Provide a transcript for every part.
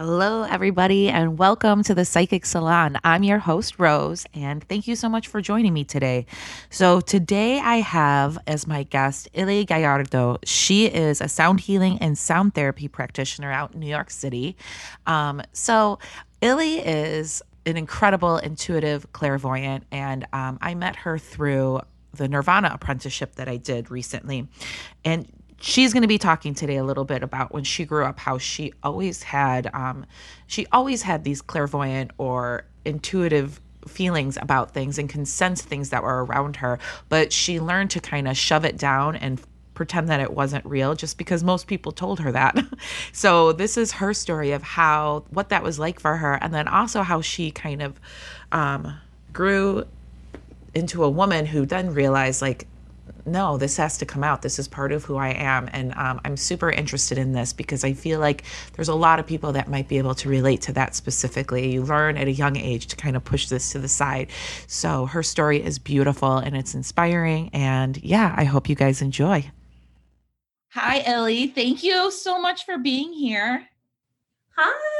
Hello, everybody, and welcome to the Psychic Salon. I'm your host, Rose, and thank you so much for joining me today. So, today I have as my guest Illi Gallardo. She is a sound healing and sound therapy practitioner out in New York City. Um, so, Illi is an incredible intuitive clairvoyant, and um, I met her through the Nirvana apprenticeship that I did recently. And she's going to be talking today a little bit about when she grew up how she always had um, she always had these clairvoyant or intuitive feelings about things and can sense things that were around her but she learned to kind of shove it down and pretend that it wasn't real just because most people told her that. So this is her story of how what that was like for her and then also how she kind of um, grew into a woman who then realized like no, this has to come out. This is part of who I am. And um, I'm super interested in this because I feel like there's a lot of people that might be able to relate to that specifically. You learn at a young age to kind of push this to the side. So her story is beautiful and it's inspiring. And yeah, I hope you guys enjoy. Hi, Ellie. Thank you so much for being here. Hi.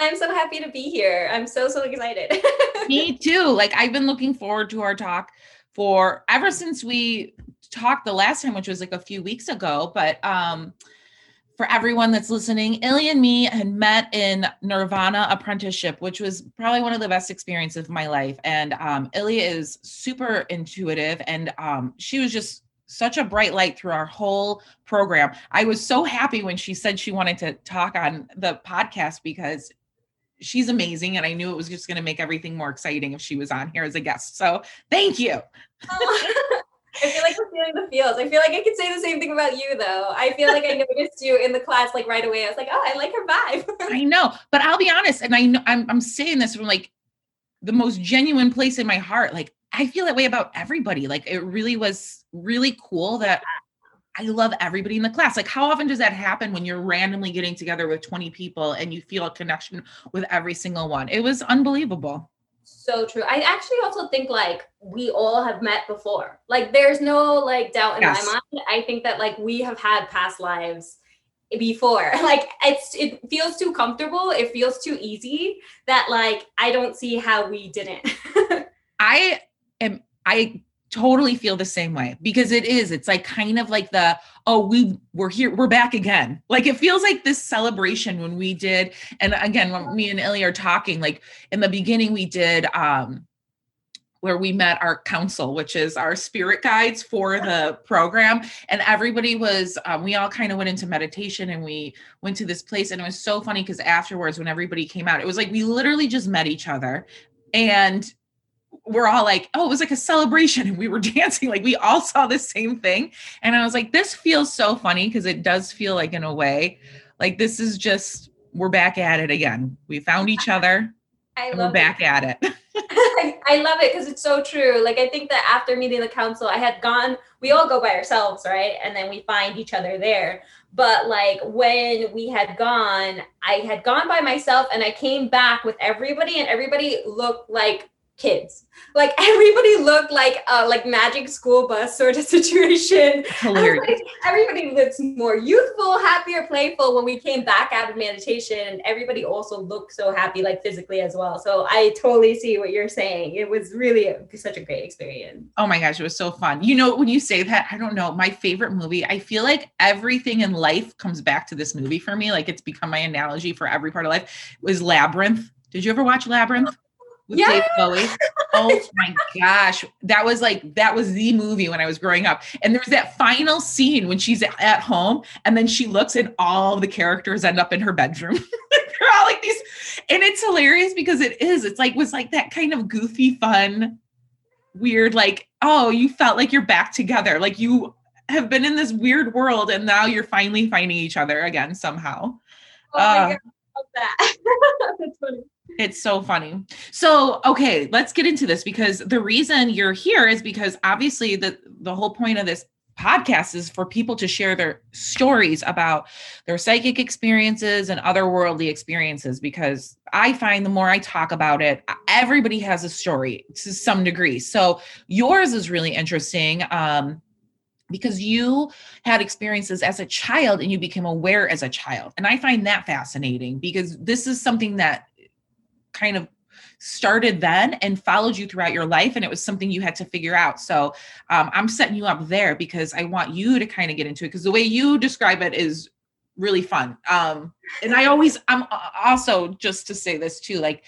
I'm so happy to be here. I'm so, so excited. Me too. Like, I've been looking forward to our talk for ever since we talked the last time, which was like a few weeks ago. But um, for everyone that's listening, Illi and me had met in Nirvana apprenticeship, which was probably one of the best experiences of my life. And um, Illi is super intuitive, and um, she was just such a bright light through our whole program. I was so happy when she said she wanted to talk on the podcast because she's amazing and i knew it was just going to make everything more exciting if she was on here as a guest so thank you i feel like we're feeling the feels. I feel like i could say the same thing about you though. I feel like i noticed you in the class like right away. I was like oh i like her vibe. I know. But i'll be honest and i know I'm, I'm saying this from like the most genuine place in my heart. Like i feel that way about everybody. Like it really was really cool that I love everybody in the class. Like, how often does that happen when you're randomly getting together with 20 people and you feel a connection with every single one? It was unbelievable. So true. I actually also think like we all have met before. Like, there's no like doubt in yes. my mind. I think that like we have had past lives before like it's it feels too comfortable it feels too easy that like i don't see how we didn't i am i totally feel the same way because it is it's like kind of like the oh we we're here we're back again like it feels like this celebration when we did and again when me and Illi are talking like in the beginning we did um where we met our council, which is our spirit guides for the program. And everybody was, um, we all kind of went into meditation and we went to this place. And it was so funny because afterwards, when everybody came out, it was like we literally just met each other. And we're all like, oh, it was like a celebration and we were dancing. Like we all saw the same thing. And I was like, this feels so funny because it does feel like, in a way, like this is just, we're back at it again. We found each other I and we're back it. at it. I love it because it's so true. Like I think that after meeting the council, I had gone, we all go by ourselves, right? And then we find each other there. But like when we had gone, I had gone by myself and I came back with everybody, and everybody looked like kids. Like everybody looked like a like magic school bus sort of situation. Everybody, everybody looks more youthful, happier, playful when we came back out of meditation. Everybody also looked so happy, like physically as well. So I totally see what you're saying. It was really a, such a great experience. Oh my gosh, it was so fun. You know, when you say that, I don't know, my favorite movie, I feel like everything in life comes back to this movie for me. Like it's become my analogy for every part of life. was Labyrinth. Did you ever watch Labyrinth? With yeah. Dave Bowie. Oh my gosh. That was like, that was the movie when I was growing up. And there's that final scene when she's at home and then she looks and all the characters end up in her bedroom. They're all like these, and it's hilarious because it is. It's like, was like that kind of goofy, fun, weird, like, oh, you felt like you're back together. Like you have been in this weird world and now you're finally finding each other again somehow. Oh uh, that. That's funny. It's so funny. So, okay, let's get into this because the reason you're here is because obviously the the whole point of this podcast is for people to share their stories about their psychic experiences and otherworldly experiences because I find the more I talk about it, everybody has a story to some degree. So yours is really interesting. Um, because you had experiences as a child and you became aware as a child. And I find that fascinating because this is something that kind of started then and followed you throughout your life and it was something you had to figure out. So um, i'm setting you up there because i want you to kind of get into it because the way you describe it is really fun. Um, and i always i'm also just to say this too like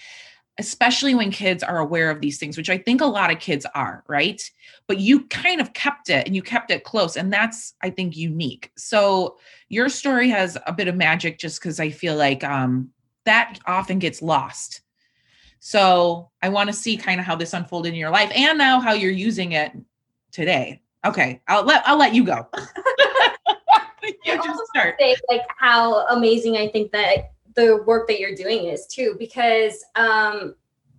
especially when kids are aware of these things which i think a lot of kids are right? But you kind of kept it and you kept it close and that's i think unique. So your story has a bit of magic just because i feel like um, that often gets lost so I want to see kind of how this unfolded in your life and now how you're using it today. Okay, I'll let I'll let you go. you just start. Say, like how amazing I think that the work that you're doing is too, because um,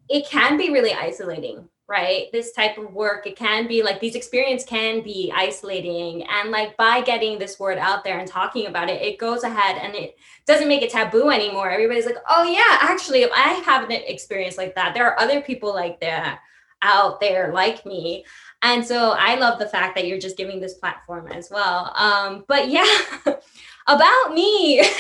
it can be really isolating right? This type of work it can be like these experiences can be isolating. And like by getting this word out there and talking about it it goes ahead and it doesn't make it taboo anymore. Everybody's like oh yeah actually i have an experience like that there are other people like that out there like me. And so i love the fact that you're just giving this platform as well. Um but yeah about me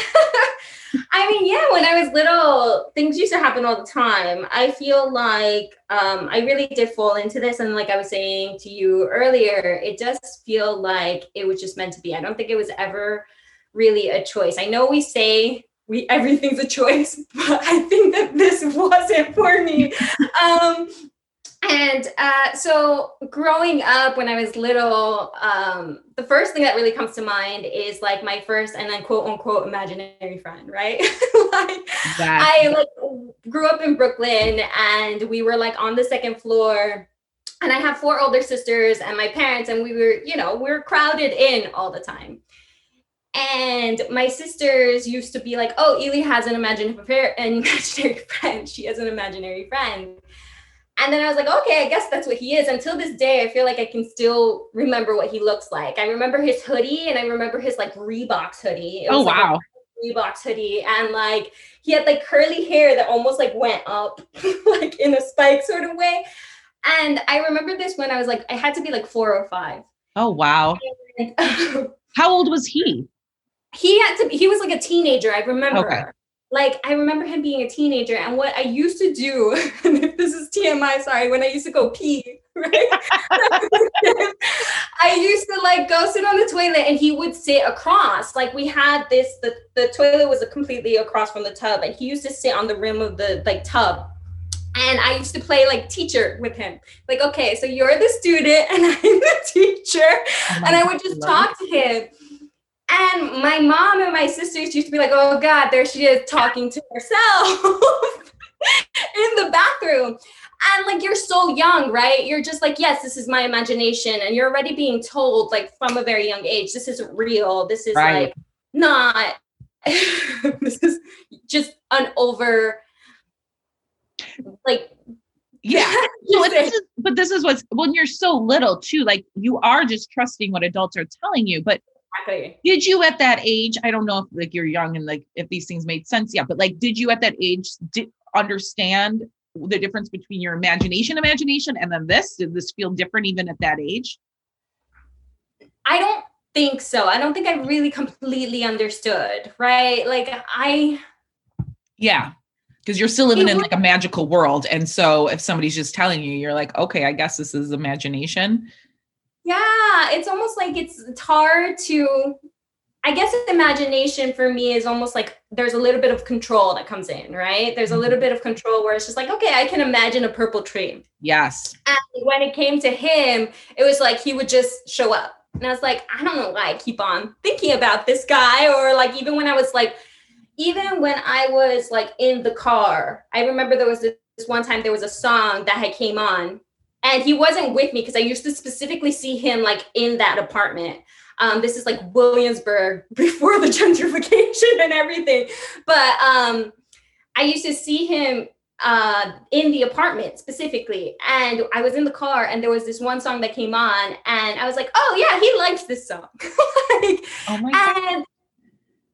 I mean, yeah, when I was little, things used to happen all the time. I feel like um, I really did fall into this. And like I was saying to you earlier, it does feel like it was just meant to be. I don't think it was ever really a choice. I know we say we everything's a choice, but I think that this wasn't for me. Um, and uh, so growing up when i was little um, the first thing that really comes to mind is like my first and then quote unquote imaginary friend right? Like i like grew up in brooklyn and we were like on the second floor and i have four older sisters and my parents and we were you know we are crowded in all the time. And my sisters used to be like oh Ely has an imaginary, an imaginary friend. She has an imaginary friend and then I was like, okay, I guess that's what he is. Until this day, I feel like I can still remember what he looks like. I remember his hoodie and I remember his like Reeboks hoodie. oh, wow. Like Reeboks hoodie. And like he had like curly hair that almost like went up, like in a spike sort of way. And I remember this when I was like, I had to be like four or five. Oh, wow. How old was he? He had to be, he was like a teenager. I remember. Okay like I remember him being a teenager and what I used to do, and this is TMI, sorry, when I used to go pee, right? I used to like go sit on the toilet and he would sit across. Like we had this, the, the toilet was completely across from the tub, and he used to sit on the rim of the like tub. And I used to play like teacher with him. Like, okay, so you're the student and I'm the teacher. Oh and I would just talk to him and my mom and my sisters used to be like, oh God, there she is talking to herself in the bathroom. And like you're so young, right? You're just like, yes, this is my imagination. And you're already being told, like from a very young age, this isn't real. This is right. like not this is just an over like yeah so this is, but this is what's when you're so little too like you are just trusting what adults are telling you but. Did you at that age? I don't know if like you're young and like if these things made sense yet, but like, did you at that age understand the difference between your imagination, imagination, and then this? Did this feel different even at that age? I don't think so. I don't think I really completely understood. Right? Like I. Yeah, because you're still living in like a magical world, and so if somebody's just telling you, you're like, okay, I guess this is imagination yeah, it's almost like it's, it's hard to I guess imagination for me is almost like there's a little bit of control that comes in, right? There's a little mm-hmm. bit of control where it's just like, okay, I can imagine a purple tree. Yes. And when it came to him, it was like he would just show up. And I was like, I don't know why I keep on thinking about this guy. Or like, even when I was like, even when I was like in the car, I remember there was this one time there was a song that had came on and he wasn't with me because I used to specifically see him like in that apartment. Um, this is like Williamsburg before the gentrification and everything, but um, I used to see him uh, in the apartment specifically. And I was in the car, and there was this one song that came on, and I was like, "Oh yeah, he likes this song." like, oh my God. and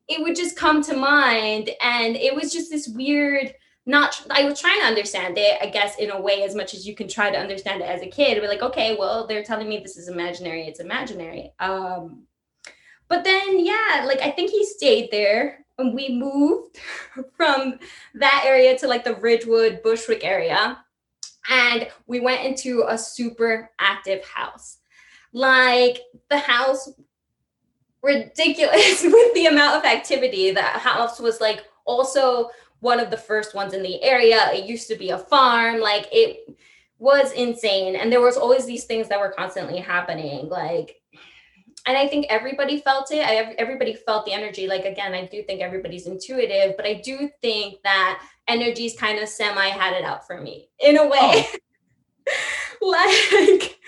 it would just come to mind, and it was just this weird not i was trying to understand it i guess in a way as much as you can try to understand it as a kid. We're like okay well they're telling me this is imaginary it's imaginary. Um but then yeah like i think he stayed there and we moved from that area to like the ridgewood bushwick area. And we went into a super active house. Like the house ridiculous with the amount of activity. That house was like also one of the first ones in the area. It used to be a farm. Like it was insane. And there was always these things that were constantly happening. Like, and I think everybody felt it. I, everybody felt the energy. Like, again, I do think everybody's intuitive, but I do think that energies kind of semi had it out for me in a way. Oh. like,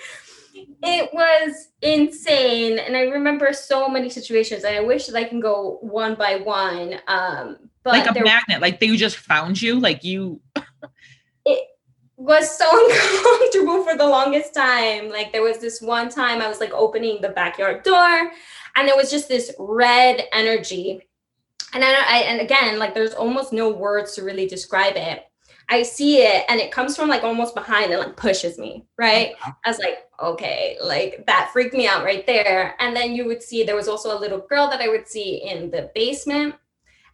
it was insane. And I remember so many situations. And I wish that I can go one by one. Um, but like a there, magnet, like they just found you, like you. it was so uncomfortable for the longest time. Like there was this one time I was like opening the backyard door, and there was just this red energy, and I, I and again like there's almost no words to really describe it. I see it and it comes from like almost behind and like pushes me, right? Uh-huh. I was like, okay, like that freaked me out right there. And then you would see there was also a little girl that I would see in the basement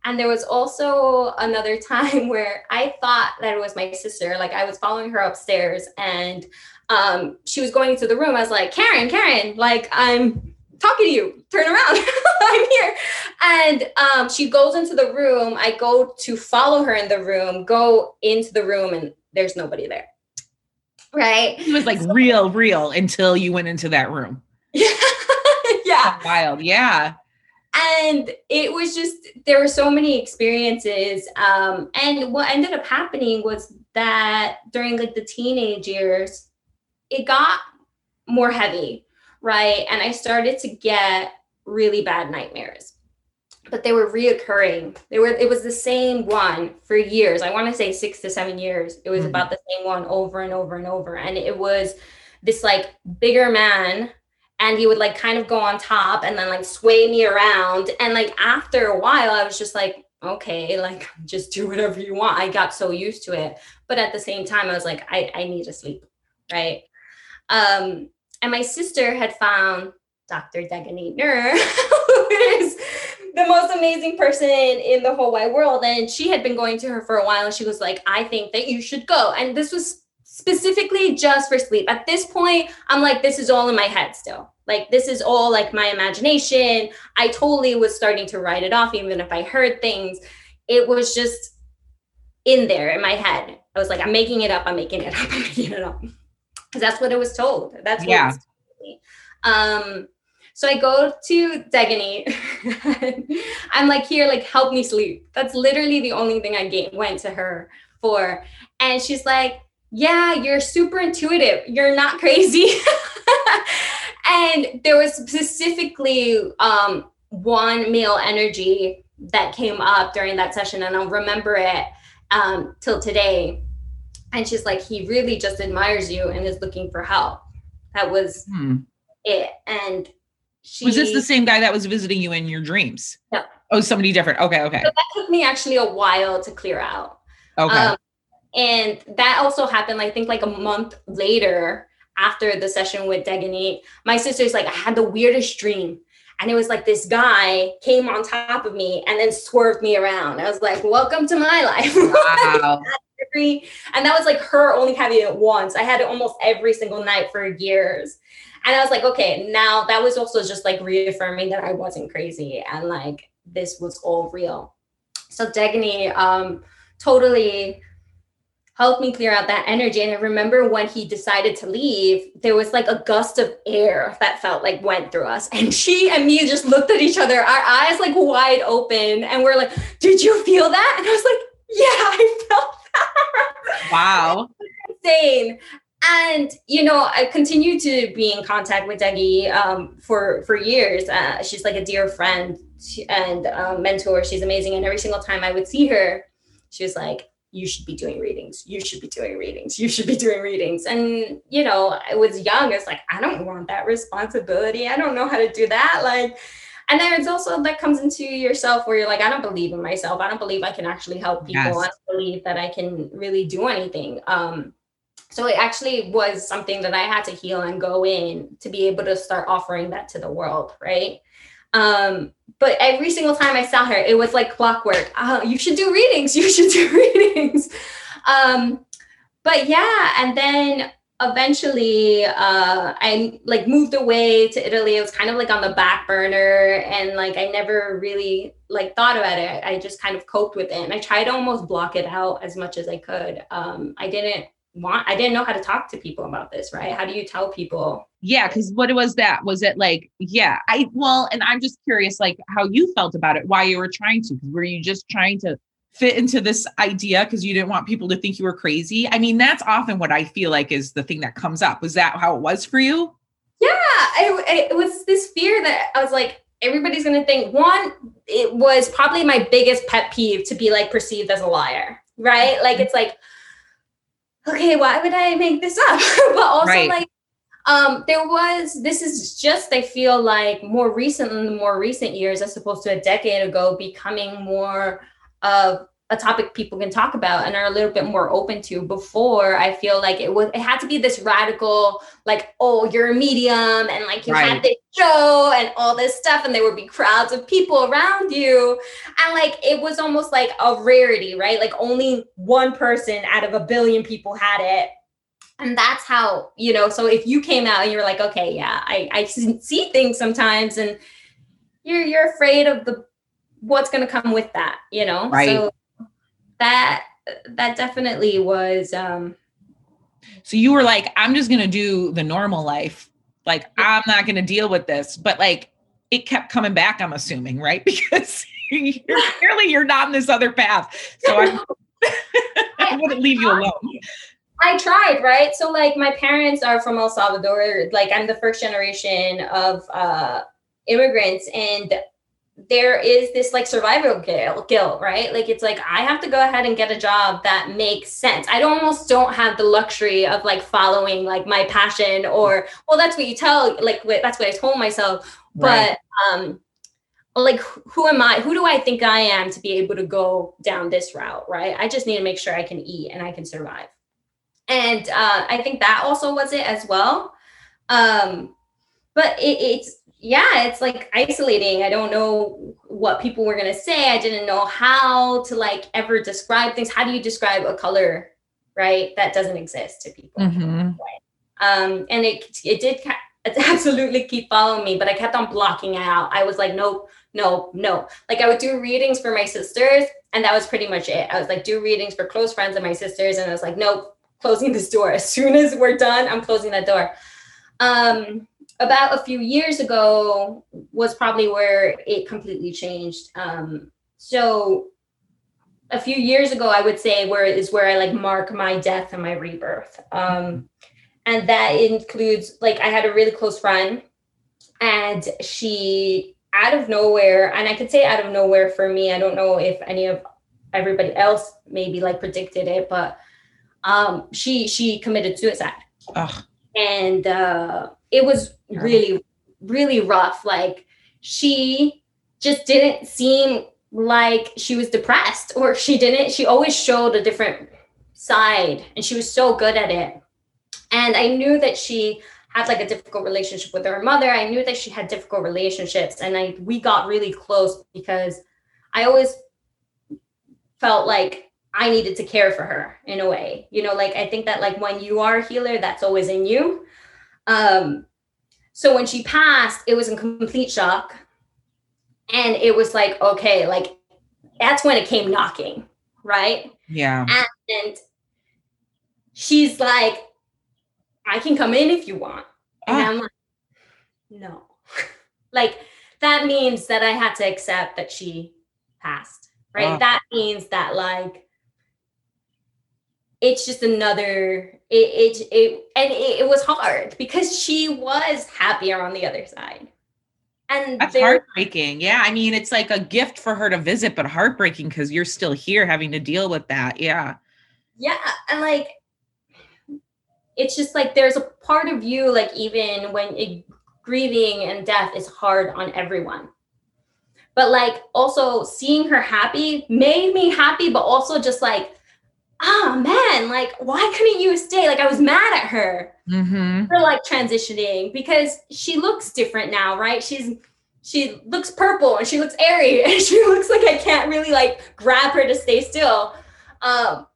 and there was also another time where I thought that it was my sister. Like I was following her upstairs and um, she was going into the room. I was like, Karen, Karen, like I'm talking to you. Turn around. I'm here. And um, she goes into the room. I go to follow her in the room, go into the room, and there's nobody there. Right. It was like so, real, real until you went into that room. Yeah. yeah. Wild. Yeah and it was just there were so many experiences um, and what ended up happening was that during like the teenage years it got more heavy right? And i started to get really bad nightmares. But they were reoccurring. They were it was the same one for years. I want to say six to seven years it was mm-hmm. about the same one over and over and over. And it was this like bigger man and he would like kind of go on top and then like sway me around. And like after a while i was just like okay like just do whatever you want. I got so used to it. But at the same time i was like i, I need to sleep right? Um and my sister had found dr nur who is the most amazing person in the whole wide world. And she had been going to her for a while. And she was like i think that you should go. And this was specifically just for sleep. At this point, I'm like, this is all in my head still. Like, this is all like my imagination. I totally was starting to write it off, even if I heard things. It was just in there in my head. I was like, I'm making it up. I'm making it up. I'm making it up. Because that's what it was told. That's what yeah. Um, so I go to Degani. I'm like, here, like, help me sleep. That's literally the only thing I went to her for. And she's like, yeah, you're super intuitive. You're not crazy. and there was specifically um, one male energy that came up during that session, and I'll remember it um, till today. And she's like, he really just admires you and is looking for help. That was hmm. it. And she was this the same guy that was visiting you in your dreams? No. Oh, somebody different. Okay, okay. So that took me actually a while to clear out. Okay. Um, and that also happened, I think, like a month later after the session with Degani. My sister's like, I had the weirdest dream. And it was like this guy came on top of me and then swerved me around. I was like, welcome to my life. Wow. and that was like her only having it once. I had it almost every single night for years. And I was like, okay, now that was also just like reaffirming that I wasn't crazy and like this was all real. So Degani um, totally helped me clear out that energy. And I remember when he decided to leave, there was like a gust of air that felt like went through us. And she and me just looked at each other, our eyes like wide open. And we're like, Did you feel that? And I was like, Yeah, I felt that. Wow. insane. And you know, I continue to be in contact with Degi um, for for years. Uh, she's like a dear friend and um, mentor. She's amazing. And every single time I would see her, she was like, you should be doing readings. You should be doing readings. You should be doing readings. And, you know, I was young. It's like, I don't want that responsibility. I don't know how to do that. Like, and there's also that comes into yourself where you're like, I don't believe in myself. I don't believe I can actually help people. Yes. I don't believe that I can really do anything. Um, so it actually was something that I had to heal and go in to be able to start offering that to the world, right? Um, but every single time I saw her, it was like clockwork. Oh, you should do readings. You should do readings. Um, but yeah, and then eventually uh, I like moved away to Italy. It was kind of like on the back burner and like I never really like thought about it. I just kind of coped with it and I tried to almost block it out as much as I could. Um, I didn't want I didn't know how to talk to people about this, right? How do you tell people? Yeah, because what was that? Was it like, yeah, I well, and I'm just curious like how you felt about it, why you were trying to. Were you just trying to fit into this idea because you didn't want people to think you were crazy. I mean, that's often what I feel like is the thing that comes up. Was that how it was for you? Yeah, it, it was this fear that I was like, everybody's going to think one, it was probably my biggest pet peeve to be like perceived as a liar, right? Like, it's like, okay, why would I make this up? but also, right. like, um, there was this is just I feel like more recent in the more recent years as opposed to a decade ago becoming more of a topic people can talk about and are a little bit more open to before i feel like it was it had to be this radical like oh you're a medium and like you right. had this show and all this stuff and there would be crowds of people around you and like it was almost like a rarity right like only one person out of a billion people had it and that's how you know so if you came out and you're like okay yeah i i see things sometimes and you're you're afraid of the what's going to come with that you know right. so that that definitely was um so you were like i'm just going to do the normal life. Like i'm not going to deal with this. But like it kept coming back i'm assuming right? Because you're, clearly you're not in this other path. So i i wouldn't leave you alone. I tried, right? So like my parents are from El Salvador. Like I'm the first generation of uh immigrants. And there is this like survival guilt, right? Like it's like I have to go ahead and get a job that makes sense. I don't, almost don't have the luxury of like following like my passion or well, that's what you tell like that's what I told myself. Right. But um, like who am I? Who do I think I am to be able to go down this route, right? I just need to make sure I can eat and I can survive. And uh, I think that also was it as well. Um, but it, it's yeah, it's like isolating. I don't know what people were going to say. I didn't know how to like ever describe things. How do you describe a color, right? That doesn't exist to people. Mm-hmm. Right? Um, and it, it did it absolutely keep following me, but I kept on blocking it out. I was like, nope, no, no. Like I would do readings for my sisters, and that was pretty much it. I was like, do readings for close friends and my sisters, and I was like, nope, closing this door. As soon as we're done, I'm closing that door. Um, about a few years ago was probably where it completely changed. Um, so a few years ago, I would say where is where I like mark my death and my rebirth. Um, and that includes like I had a really close friend, and she out of nowhere, and I could say out of nowhere for me. I don't know if any of everybody else maybe like predicted it, but um, she she committed suicide. Ugh. And uh, it was really, really rough. Like she just didn't seem like she was depressed or she didn't, she always showed a different side and she was so good at it. And I knew that she had like a difficult relationship with her mother. I knew that she had difficult relationships and I we got really close because I always felt like I needed to care for her in a way. You know, like I think that like when you are a healer, that's always in you. Um, so when she passed, it was in complete shock. And it was like, okay, like that's when it came knocking, right? Yeah. And she's like, I can come in if you want. And ah. I'm like, no. like that means that I had to accept that she passed, right? Ah. That means that like it's just another it it, it and it, it, was hard because she was happier on the other side. And that's heartbreaking. Yeah i mean it's like a gift for her to visit but heartbreaking because you're still here having to deal with that. Yeah. Yeah and like it's just like there's a part of you like even when it, grieving and death is hard on everyone. But like also seeing her happy made me happy, but also just like, oh, man, like why couldn't you stay? Like I was mad at her Mm-hmm. for like transitioning because she looks different now, right? She's she looks purple and she looks airy and she looks like I can't really like grab her to stay still. Um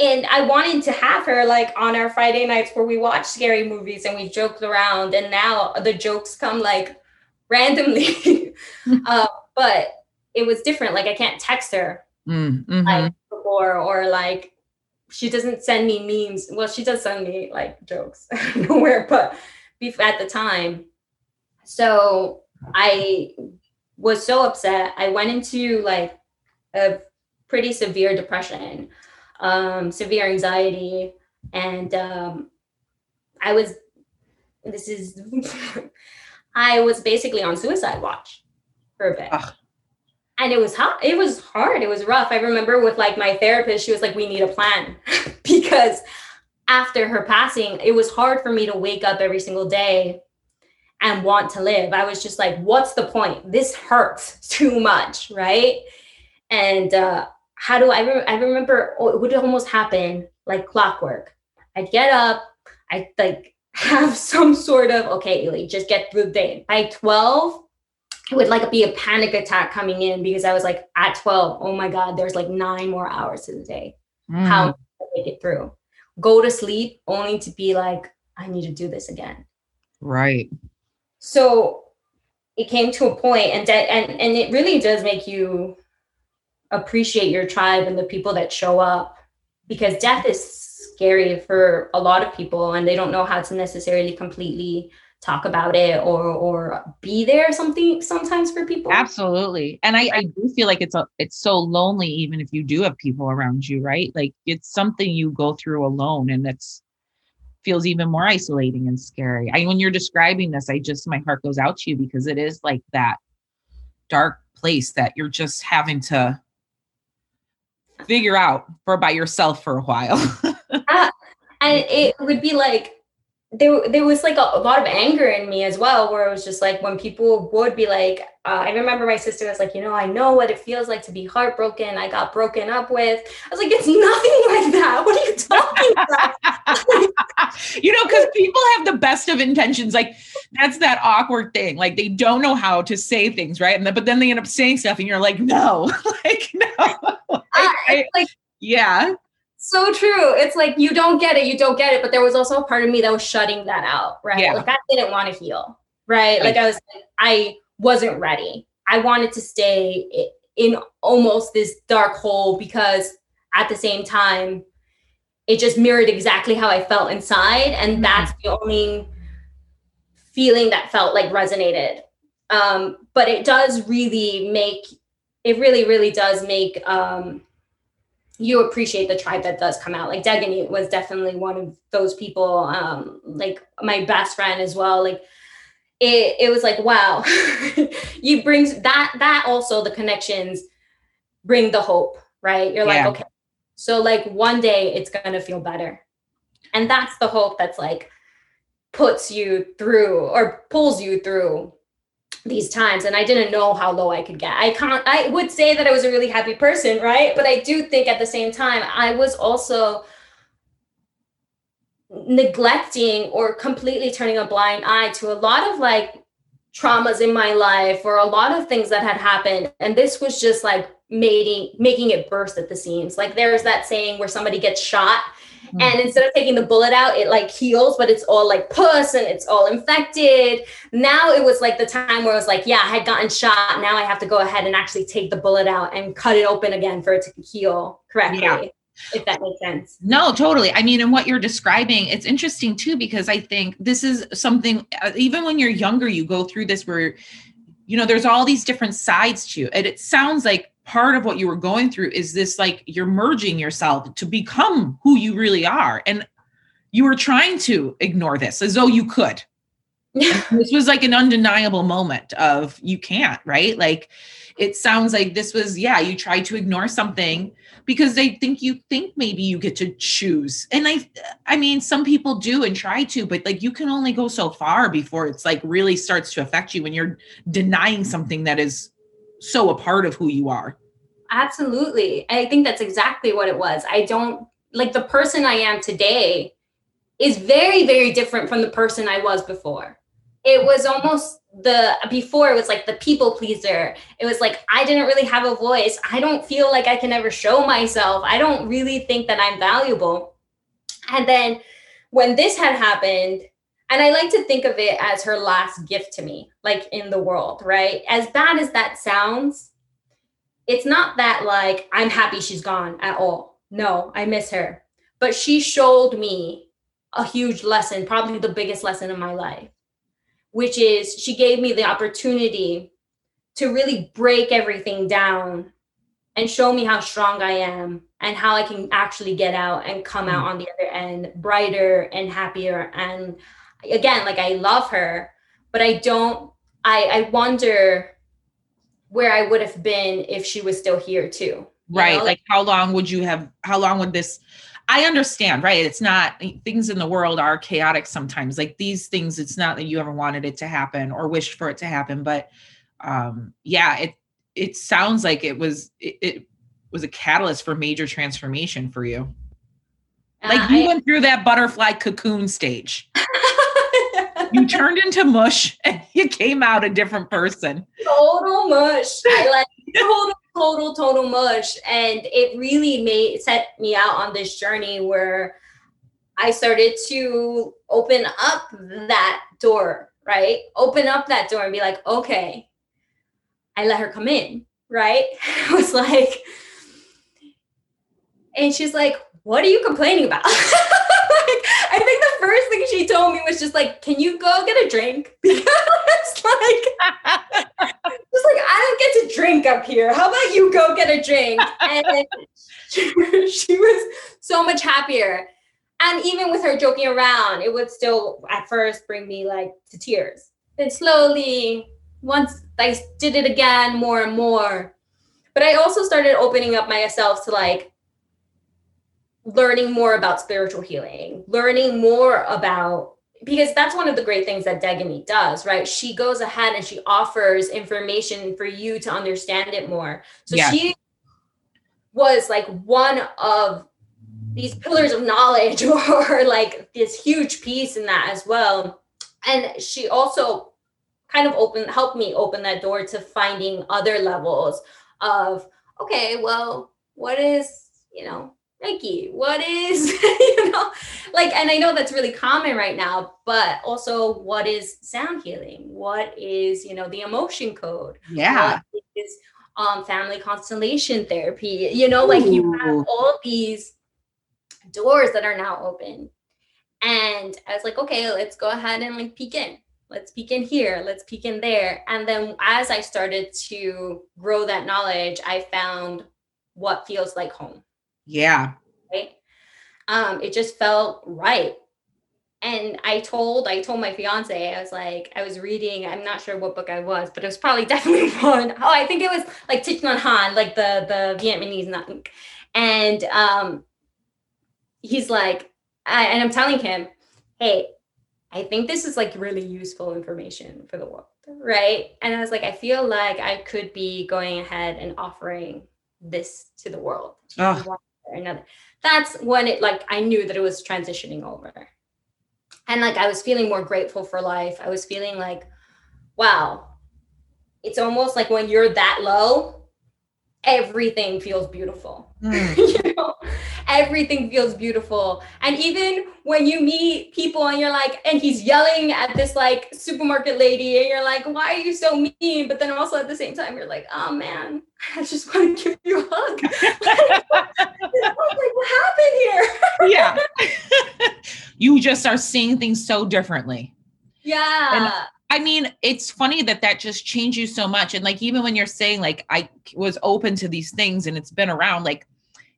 and I wanted to have her like on our Friday nights where we watch scary movies and we joked around and now the jokes come like randomly. uh, but it was different. Like I can't text her Mm-hmm. like before or like she doesn't send me memes. Well she does send me like jokes nowhere but at the time. So i was so upset. I went into like a pretty severe depression um severe anxiety and um i was this is i was basically on suicide watch for a bit. Ugh. And it was hard it was hard it was rough. I remember with like my therapist she was like we need a plan. Because after her passing it was hard for me to wake up every single day and want to live. I was just like what's the point? This hurts too much right? And uh how do i re- i remember oh, it would almost happen like clockwork. I'd get up i'd like have some sort of okay Eli, just get through the day. By 12 it would like be a panic attack coming in because I was like at 12, oh my God, there's like nine more hours to the day. Mm. How do I make it through? Go to sleep only to be like, I need to do this again. right. So it came to a point and de- and and it really does make you appreciate your tribe and the people that show up because death is scary for a lot of people and they don't know how to necessarily completely talk about it or or be there something sometimes for people. Absolutely. And I, I do feel like it's a it's so lonely even if you do have people around you, right? Like it's something you go through alone and it's feels even more isolating and scary. I when you're describing this, I just my heart goes out to you because it is like that dark place that you're just having to figure out for by yourself for a while. Uh, and it would be like there, there was like a, a, lot of anger in me as well where it was just like when people would be like uh, i remember my sister was like you know i know what it feels like to be heartbroken. I got broken up with. I was like it's nothing like that. What are you talking about? You know because people have the best of intentions. Like that's that awkward thing. Like they don't know how to say things right? And then, but then they end up saying stuff and you're like no. Like no. Like, uh, I, like yeah so true. It's like you don't get it, you don't get it. But there was also a part of me that was shutting that out, right? Yeah. Like I didn't want to heal, right? Like I was, I wasn't ready. I wanted to stay in almost this dark hole because at the same time, it just mirrored exactly how I felt inside, and Mm-hmm. that's the only feeling that felt like resonated. Um, but it does really make it really, really does make um you appreciate the tribe that does come out. Like Degani was definitely one of those people. Um, like my best friend as well. Like it, it was like wow, you brings that that also the connections bring the hope, right? You're Yeah. like okay, so like one day it's gonna feel better, and that's the hope that's like puts you through or pulls you through these times and i didn't know how low i could get. I can't i would say that i was a really happy person right? But i do think at the same time i was also neglecting or completely turning a blind eye to a lot of like traumas in my life or a lot of things that had happened. And this was just like making making it burst at the seams. Like there's that saying where somebody gets shot Hmm. and instead of taking the bullet out it like heals but it's all like pus and it's all infected now it was like the time where it was like yeah i had gotten shot now i have to go ahead and actually take the bullet out and cut it open again for it to heal correctly Yeah. if that makes sense No, totally. I mean, and what you're describing, it's interesting too, because I think this is something, uh, even when you're younger, you go through this where, you know, there's all these different sides to you. And it sounds like part of what you were going through is this like you're merging yourself to become who you really are. And you were trying to ignore this as though you could. this was like an undeniable moment of you can't, right? Like it sounds like this was, yeah, you tried to ignore something because they think you think maybe you get to choose. And I I mean, some people do and try to, but like you can only go so far before it's like really starts to affect you when you're denying something that is so a part of who you are. Absolutely. I think that's exactly what it was. I don't like the person I am today is very, very different from the person I was before. It was almost the before it was like the people pleaser. It was like I didn't really have a voice. I don't feel like I can ever show myself. I don't really think that I'm valuable. And then when this had happened, and I like to think of it as her last gift to me, like in the world, right? As bad as that sounds, it's not that like I'm happy she's gone at all. No, I miss her. But she showed me a huge lesson, probably the biggest lesson in my life, which is she gave me the opportunity to really break everything down and show me how strong I am and how I can actually get out and come out mm. on the other end brighter and happier. And again, like I love her, but I don't, I, I wonder where I would have been if she was still here too. Right. Know? Like how long would you have how long would this I understand, right? It's not things in the world are chaotic sometimes. Like these things, it's not that you ever wanted it to happen or wished for it to happen, but um yeah, it it sounds like it was it, it was a catalyst for major transformation for you. Like uh, you I, went through that butterfly cocoon stage. you turned into mush and you came out a different person. Total mush. I like total, total, total mush. And it really made set me out on this journey where I started to open up that door, right? Open up that door and be like, okay, I let her come in, right? I was like, and she's like, what are you complaining about? The first thing she told me was just like, "Can you go get a drink?" Because like, just like I don't get to drink up here. How about you go get a drink? And she, she was so much happier. And even with her joking around, it would still at first bring me like to tears. Then slowly, once I did it again more and more, but I also started opening up myself to like learning more about spiritual healing, learning more about because that's one of the great things that Degani does, right? She goes ahead and she offers information for you to understand it more. So yeah. she was like one of these pillars of knowledge or like this huge piece in that as well. And she also kind of opened helped me open that door to finding other levels of okay, well, what is, you know, Reiki? What is, you know, like, and I know that's really common right now, but also what is sound healing? What is, you know, the emotion code? Yeah. What is um, family constellation therapy? You know, like Ooh. you have all these doors that are now open. And I was like, okay, let's go ahead and like peek in. Let's peek in here. Let's peek in there. And then as I started to grow that knowledge, I found what feels like home yeah. Right. Um, it just felt right. And I told, I told my fiance, I was like, I was reading, I'm not sure what book I was, but it was probably definitely one. Oh, I think it was like Thich Nhat Hanh, like the the Vietnamese monk. And um he's like, I, and I'm telling him, hey, I think this is like really useful information for the world, right? And I was like, I feel like I could be going ahead and offering this to the world. Oh another. That's when it like I knew that it was transitioning over. And like I was feeling more grateful for life. I was feeling like, wow, it's almost like when you're that low, everything feels beautiful. Mm. you know, everything feels beautiful. And even when you meet people and you're like, and he's yelling at this like supermarket lady, and you're like, why are you so mean? But then also at the same time, you're like, oh man, I just want to give you a hug. like, what happened here? yeah. you just are seeing things so differently. Yeah. And I mean, it's funny that that just changed you so much. And like, even when you're saying, like, I was open to these things and it's been around, like,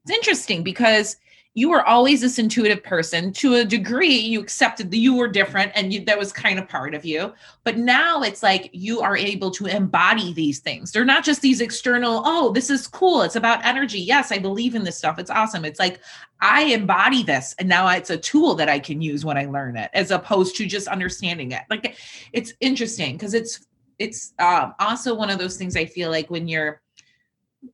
it's interesting because you were always this intuitive person. To a degree you accepted that you were different and you, that was kind of part of you. But now it's like you are able to embody these things. They're not just these external oh this is cool. It's about energy. Yes i believe in this stuff. It's awesome. It's like i embody this and now it's a tool that i can use when i learn it as opposed to just understanding it. Like it's interesting because it's it's um, also one of those things i feel like when you're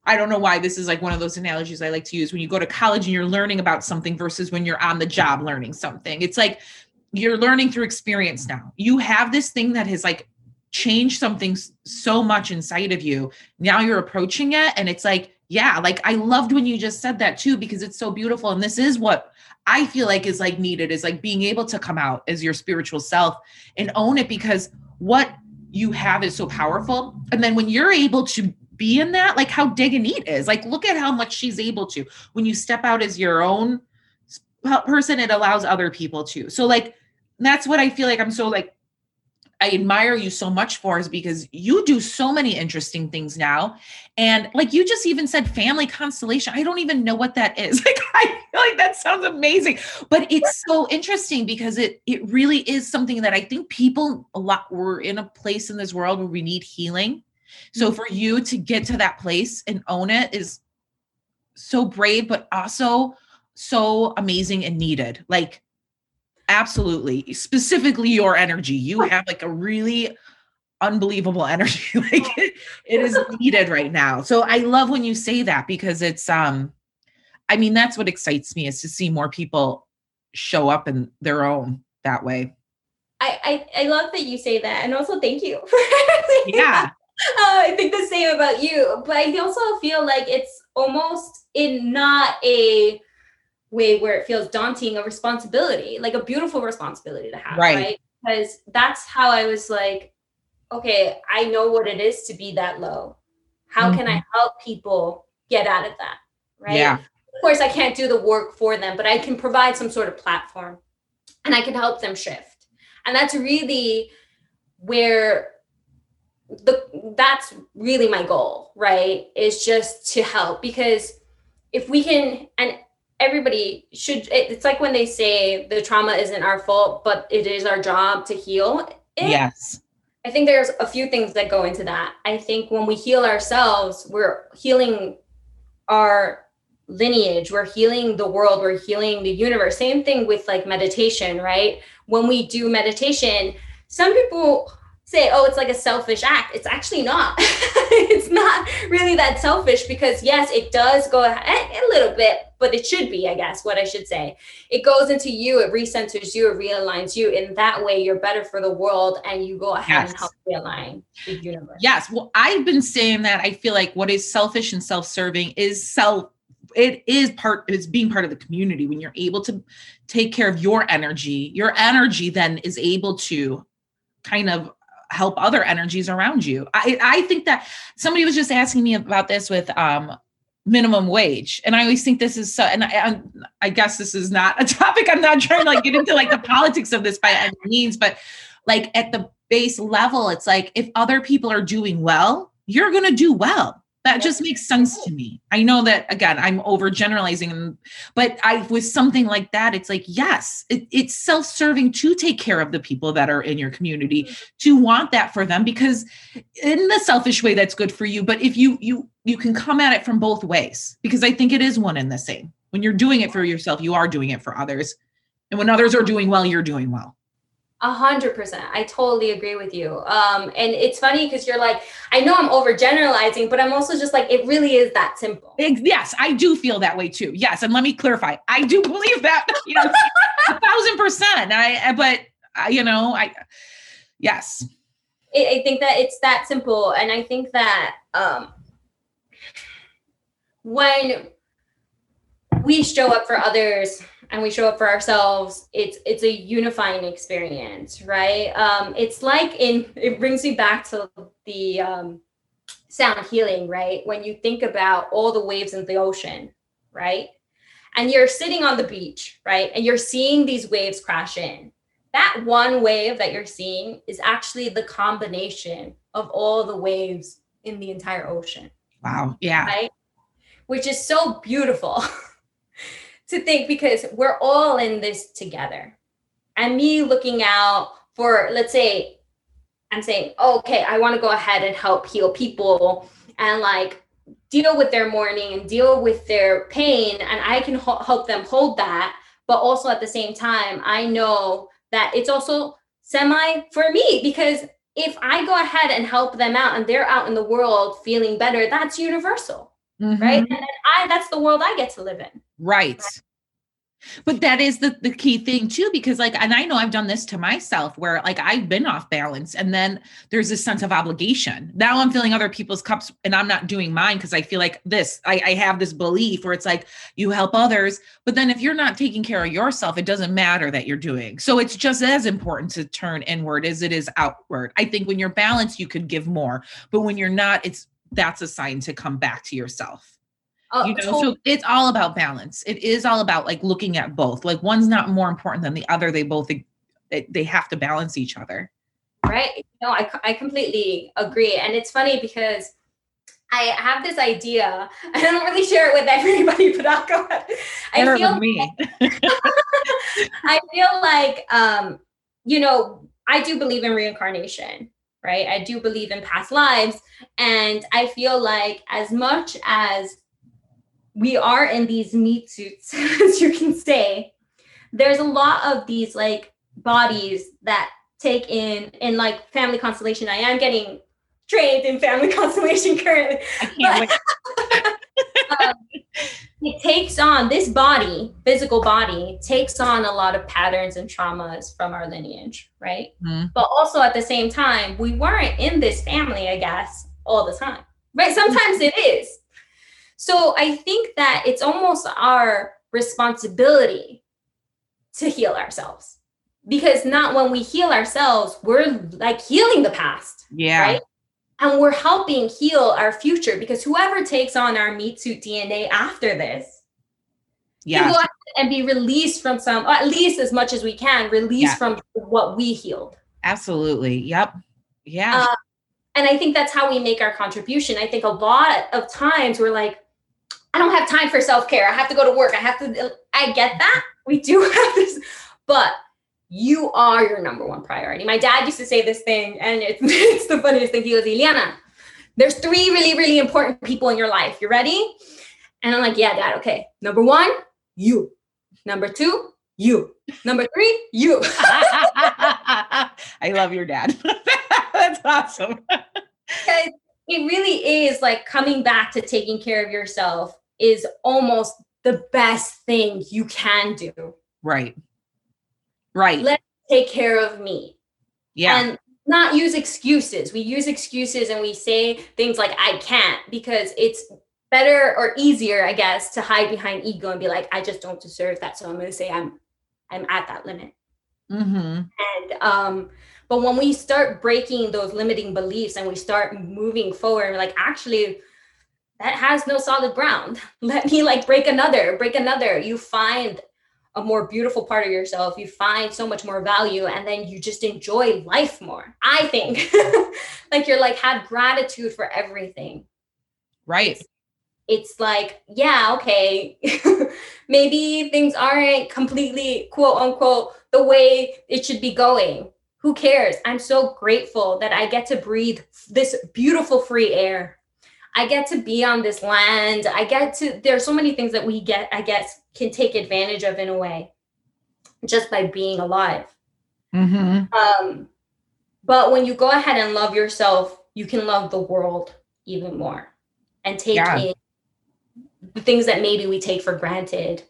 I don't know why this is like one of those analogies I like to use when you go to college and you're learning about something versus when you're on the job learning something. It's like you're learning through experience now. You have this thing that has like changed something so much inside of you. Now you're approaching it and it's like, yeah, like I loved when you just said that too because it's so beautiful and this is what I feel like is like needed is like being able to come out as your spiritual self and own it because what you have is so powerful. And then when you're able to be in that? Like how Daganit is. Like look at how much she's able to. When you step out as your own person it allows other people to. So like that's what i feel like i'm so like i admire you so much for is because you do so many interesting things now. And like you just even said family constellation. I don't even know what that is. Like i feel like that sounds amazing. But it's so interesting because it it really is something that i think people a lot we're in a place in this world where we need healing so mm-hmm. for you to get to that place and own it is so brave, but also so amazing and needed. Like, absolutely. Specifically, your energy. You have like a really unbelievable energy. like it, it is needed right now. So I love when you say that because it's um I mean that's what excites me is to see more people show up in their own that way. I, I, I love that you say that and also thank you yeah uh, I think the same about you, but I also feel like it's almost in not a way where it feels daunting a responsibility, like a beautiful responsibility to have, right? right? Because that's how I was like, okay, I know what it is to be that low. How mm-hmm. can I mm-hmm. help people get out of that? Right. Yeah. Of course, I can't do the work for them, but I can provide some sort of platform and I can help them shift. And that's really where the that's really my goal right? Is just to help because if we can and everybody should it's like when they say the trauma isn't our fault but it is our job to heal it. yes. I think there's a few things that go into that. I think when we heal ourselves we're healing our lineage we're healing the world we're healing the universe. Same thing with like meditation right? When we do meditation some people say, oh, it's like a selfish act. It's actually not. it's not really that selfish because, yes, it does go a, eh, a, little bit, but it should be, I guess, what I should say. It goes into you, it recenters you, it realigns you. In that way, you're better for the world and you go ahead yes. and help realign the universe. Yes. Well, I've been saying that. I feel like what is selfish and self serving is self it is part it's being part of the community when you're able to take care of your energy your energy then is able to kind of help other energies around you. I, I think that somebody was just asking me about this with um, minimum wage. And I always think this is so, and I, I, guess this is not a topic. I'm not trying to like get into like the politics of this by any means, but like at the base level, it's like if other people are doing well, you're going to do well that just makes sense to me. I know that again i'm overgeneralizing but i with something like that it's like yes it, it's self-serving to take care of the people that are in your community mm-hmm. to want that for them because in the selfish way that's good for you but if you you you can come at it from both ways because i think it is one and the same. When you're doing it for yourself you are doing it for others. And when others are doing well you're doing well a hundred percent. I totally agree with you. Um, and it's funny because you're like, I know I'm overgeneralizing, but I'm also just like, it really is that simple. Yes, I do feel that way too. Yes, and let me clarify, I do believe that. You know, a thousand percent. I, but I, you know, I, yes. I, I think that it's that simple, and I think that um, when we show up for others and we show up for ourselves it's it's a unifying experience right? Um it's like in it brings me back to the um sound healing right? When you think about all the waves in the ocean right? And you're sitting on the beach right? And you're seeing these waves crash in. That one wave that you're seeing is actually the combination of all the waves in the entire ocean. Wow yeah. Right? Which is so beautiful to think because we're all in this together. And me looking out for, let's say, I'm saying, oh, okay, I want to go ahead and help heal people and like deal with their mourning and deal with their pain. And I can ho- help them hold that. But also at the same time, I know that it's also semi for me because if I go ahead and help them out and they're out in the world feeling better, that's universal. Mm-hmm. Right. And I that's the world I get to live in. Right. But that is the, the key thing too, because like, and I know I've done this to myself where like I've been off balance and then there's this sense of obligation. Now I'm filling other people's cups and I'm not doing mine because I feel like this, I, I have this belief where it's like you help others. But then if you're not taking care of yourself, it doesn't matter that you're doing. So it's just as important to turn inward as it is outward. I think when you're balanced, you could give more. But when you're not, it's that's a sign to come back to yourself. Oh, you know, totally. so it's all about balance. It is all about like looking at both. Like one's not more important than the other. They both they have to balance each other. Right. No, I I completely agree. And it's funny because I have this idea. I don't really share it with everybody, but I'll go ahead. I feel me. I feel like um, you know, I do believe in reincarnation, right? I do believe in past lives. And I feel like as much as we are in these meat suits, as you can say. There's a lot of these like bodies that take in in like family constellation. I am getting trained in family constellation currently. I can't but, um, it takes on this body, physical body, takes on a lot of patterns and traumas from our lineage, right? Mm-hmm. But also at the same time, we weren't in this family, I guess, all the time. Right? Sometimes it is. So I think that it's almost our responsibility to heal ourselves because not when we heal ourselves, we're like healing the past. Yeah. Right. And we're helping heal our future because whoever takes on our meat suit DNA after this, yeah, go and be released from some, at least as much as we can, release yeah. from what we healed. Absolutely. Yep. Yeah. Uh, and I think that's how we make our contribution. I think a lot of times we're like, I don't have time for self care. I have to go to work. I have to, I get that. We do have this, but you are your number one priority. My dad used to say this thing, and it's, it's the funniest thing. He goes, Iliana, there's three really, really important people in your life. You ready? And I'm like, yeah, dad, okay. Number one, you. Number two, you. Number three, you. I love your dad. That's awesome. It really is like coming back to taking care of yourself is almost the best thing you can do. Right. Right. Let's take care of me. Yeah. And not use excuses. We use excuses and we say things like, I can't, because it's better or easier, I guess, to hide behind ego and be like, I just don't deserve that. So I'm going to say I'm, I'm at that limit. Mm-hmm. And, um, but when we start breaking those limiting beliefs and we start moving forward, like, actually, that has no solid ground. Let me like break another, break another. You find a more beautiful part of yourself. You find so much more value and then you just enjoy life more. I think like you're like have gratitude for everything. Right. It's, it's like, yeah, okay. Maybe things aren't completely quote unquote the way it should be going. Who cares? I'm so grateful that I get to breathe this beautiful free air I get to be on this land. I get to, there's so many things that we get, I guess, can take advantage of in a way just by being alive. Mm-hmm. Um, but when you go ahead and love yourself, you can love the world even more and take yeah. in the things that maybe we take for granted,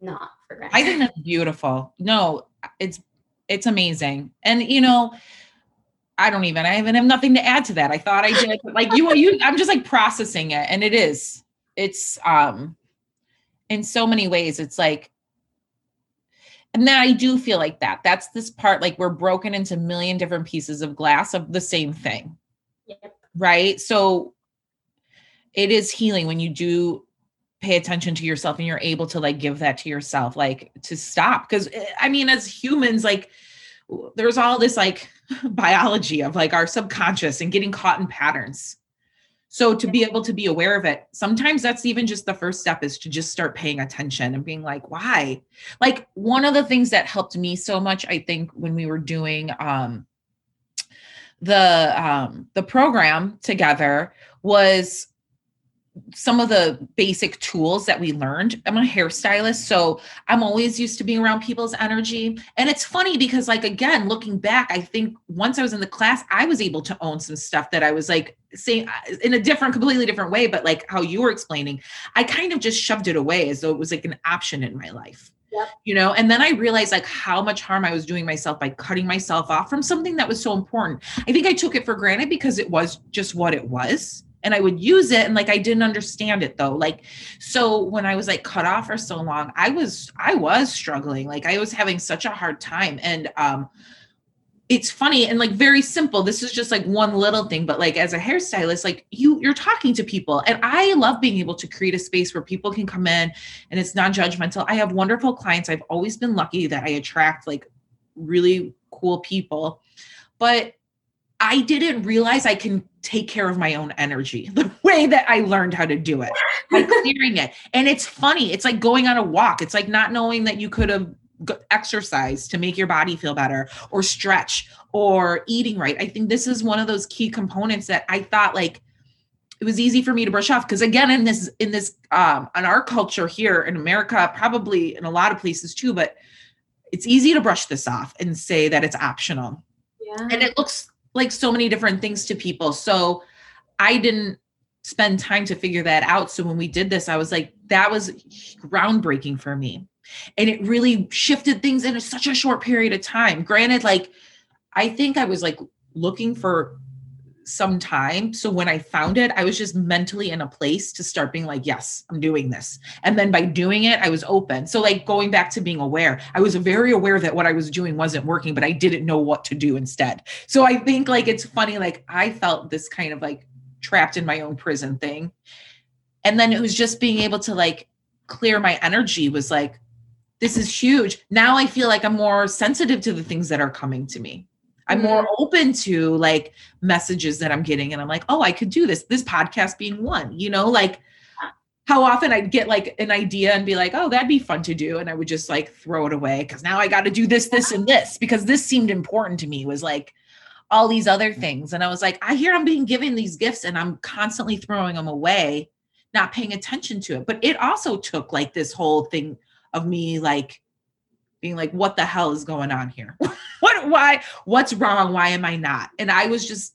not for granted. I think that's beautiful. No, it's it's amazing. And you know, I don't even, I even have nothing to add to that. I thought I did, like you, you, I'm just like processing it. And it is, it's, um, in so many ways, it's like, and then I do feel like that. That's this part, like we're broken into a million different pieces of glass of the same thing. Yep. Right. So it is healing when you do pay attention to yourself and you're able to like give that to yourself, like to stop. Cause eh, I mean, as humans, like there's all this like biology of like our subconscious and getting caught in patterns. So to be able to be aware of it, sometimes that's even just the first step is to just start paying attention and being like, why? Like one of the things that helped me so much, I think, when we were doing um the um the program together was some of the basic tools that we learned. I'm a hairstylist, so I'm always used to being around people's energy. And it's funny because, like, again, looking back, I think once I was in the class, I was able to own some stuff that I was like saying uh, in a different, completely different way. But like how you were explaining, I kind of just shoved it away as though it was like an option in my life. Yep. You know, and then I realized like how much harm I was doing myself by cutting myself off from something that was so important. I think I took it for granted because it was just what it was and I would use it and like I didn't understand it though. Like so when I was like cut off for so long, I was I was struggling. Like I was having such a hard time and um it's funny and like very simple. This is just like one little thing, but like as a hairstylist, like you you're talking to people and I love being able to create a space where people can come in and it's non-judgmental. I have wonderful clients. I've always been lucky that I attract like really cool people. But I didn't realize I can take care of my own energy the way that I learned how to do it by clearing it. And it's funny. It's like going on a walk. It's like not knowing that you could have exercised to make your body feel better or stretch or eating right. I think this is one of those key components that I thought like it was easy for me to brush off because again in this in this um in our culture here in America probably in a lot of places too but it's easy to brush this off and say that it's optional. Yeah. And it looks like so many different things to people. So I didn't spend time to figure that out. So when we did this, I was like, that was groundbreaking for me. And it really shifted things in such a short period of time. Granted, like, I think I was like looking for some time. So when I found it, I was just mentally in a place to start being like, yes, I'm doing this. And then by doing it, I was open. So, like going back to being aware, I was very aware that what I was doing wasn't working, but I didn't know what to do instead. So I think like it's funny, like I felt this kind of like trapped in my own prison thing. And then it was just being able to like clear my energy was like, this is huge. Now I feel like I'm more sensitive to the things that are coming to me. I'm more Mm-hmm. open to like messages that I'm getting, and I'm like, oh, I could do this. This podcast being one, you know, like how often I'd get like an idea and be like, oh, that'd be fun to do. And I would just like throw it away because now I got to do this, this, and this because this seemed important to me was like all these other things. And I was like, I hear I'm being given these gifts and I'm constantly throwing them away, not paying attention to it. But it also took like this whole thing of me like being like, what the hell is going on here? what, why, what's wrong? Why am I not? And I was just,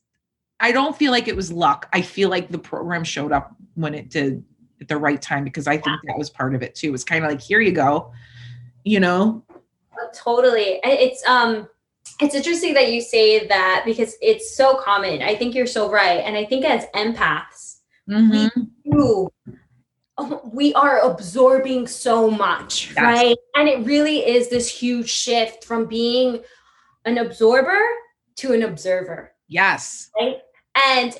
I don't feel like it was luck. I feel like the program showed up when it did at the right time because I think that was part of it too. It's kind of like, here you go, you know? totally it's um it's interesting that you say that because it's so common i think you're so right and i think as empaths Mhm. you oh, we are absorbing so much Yes. right and it really is this huge shift from being an absorber to an observer Yes. right and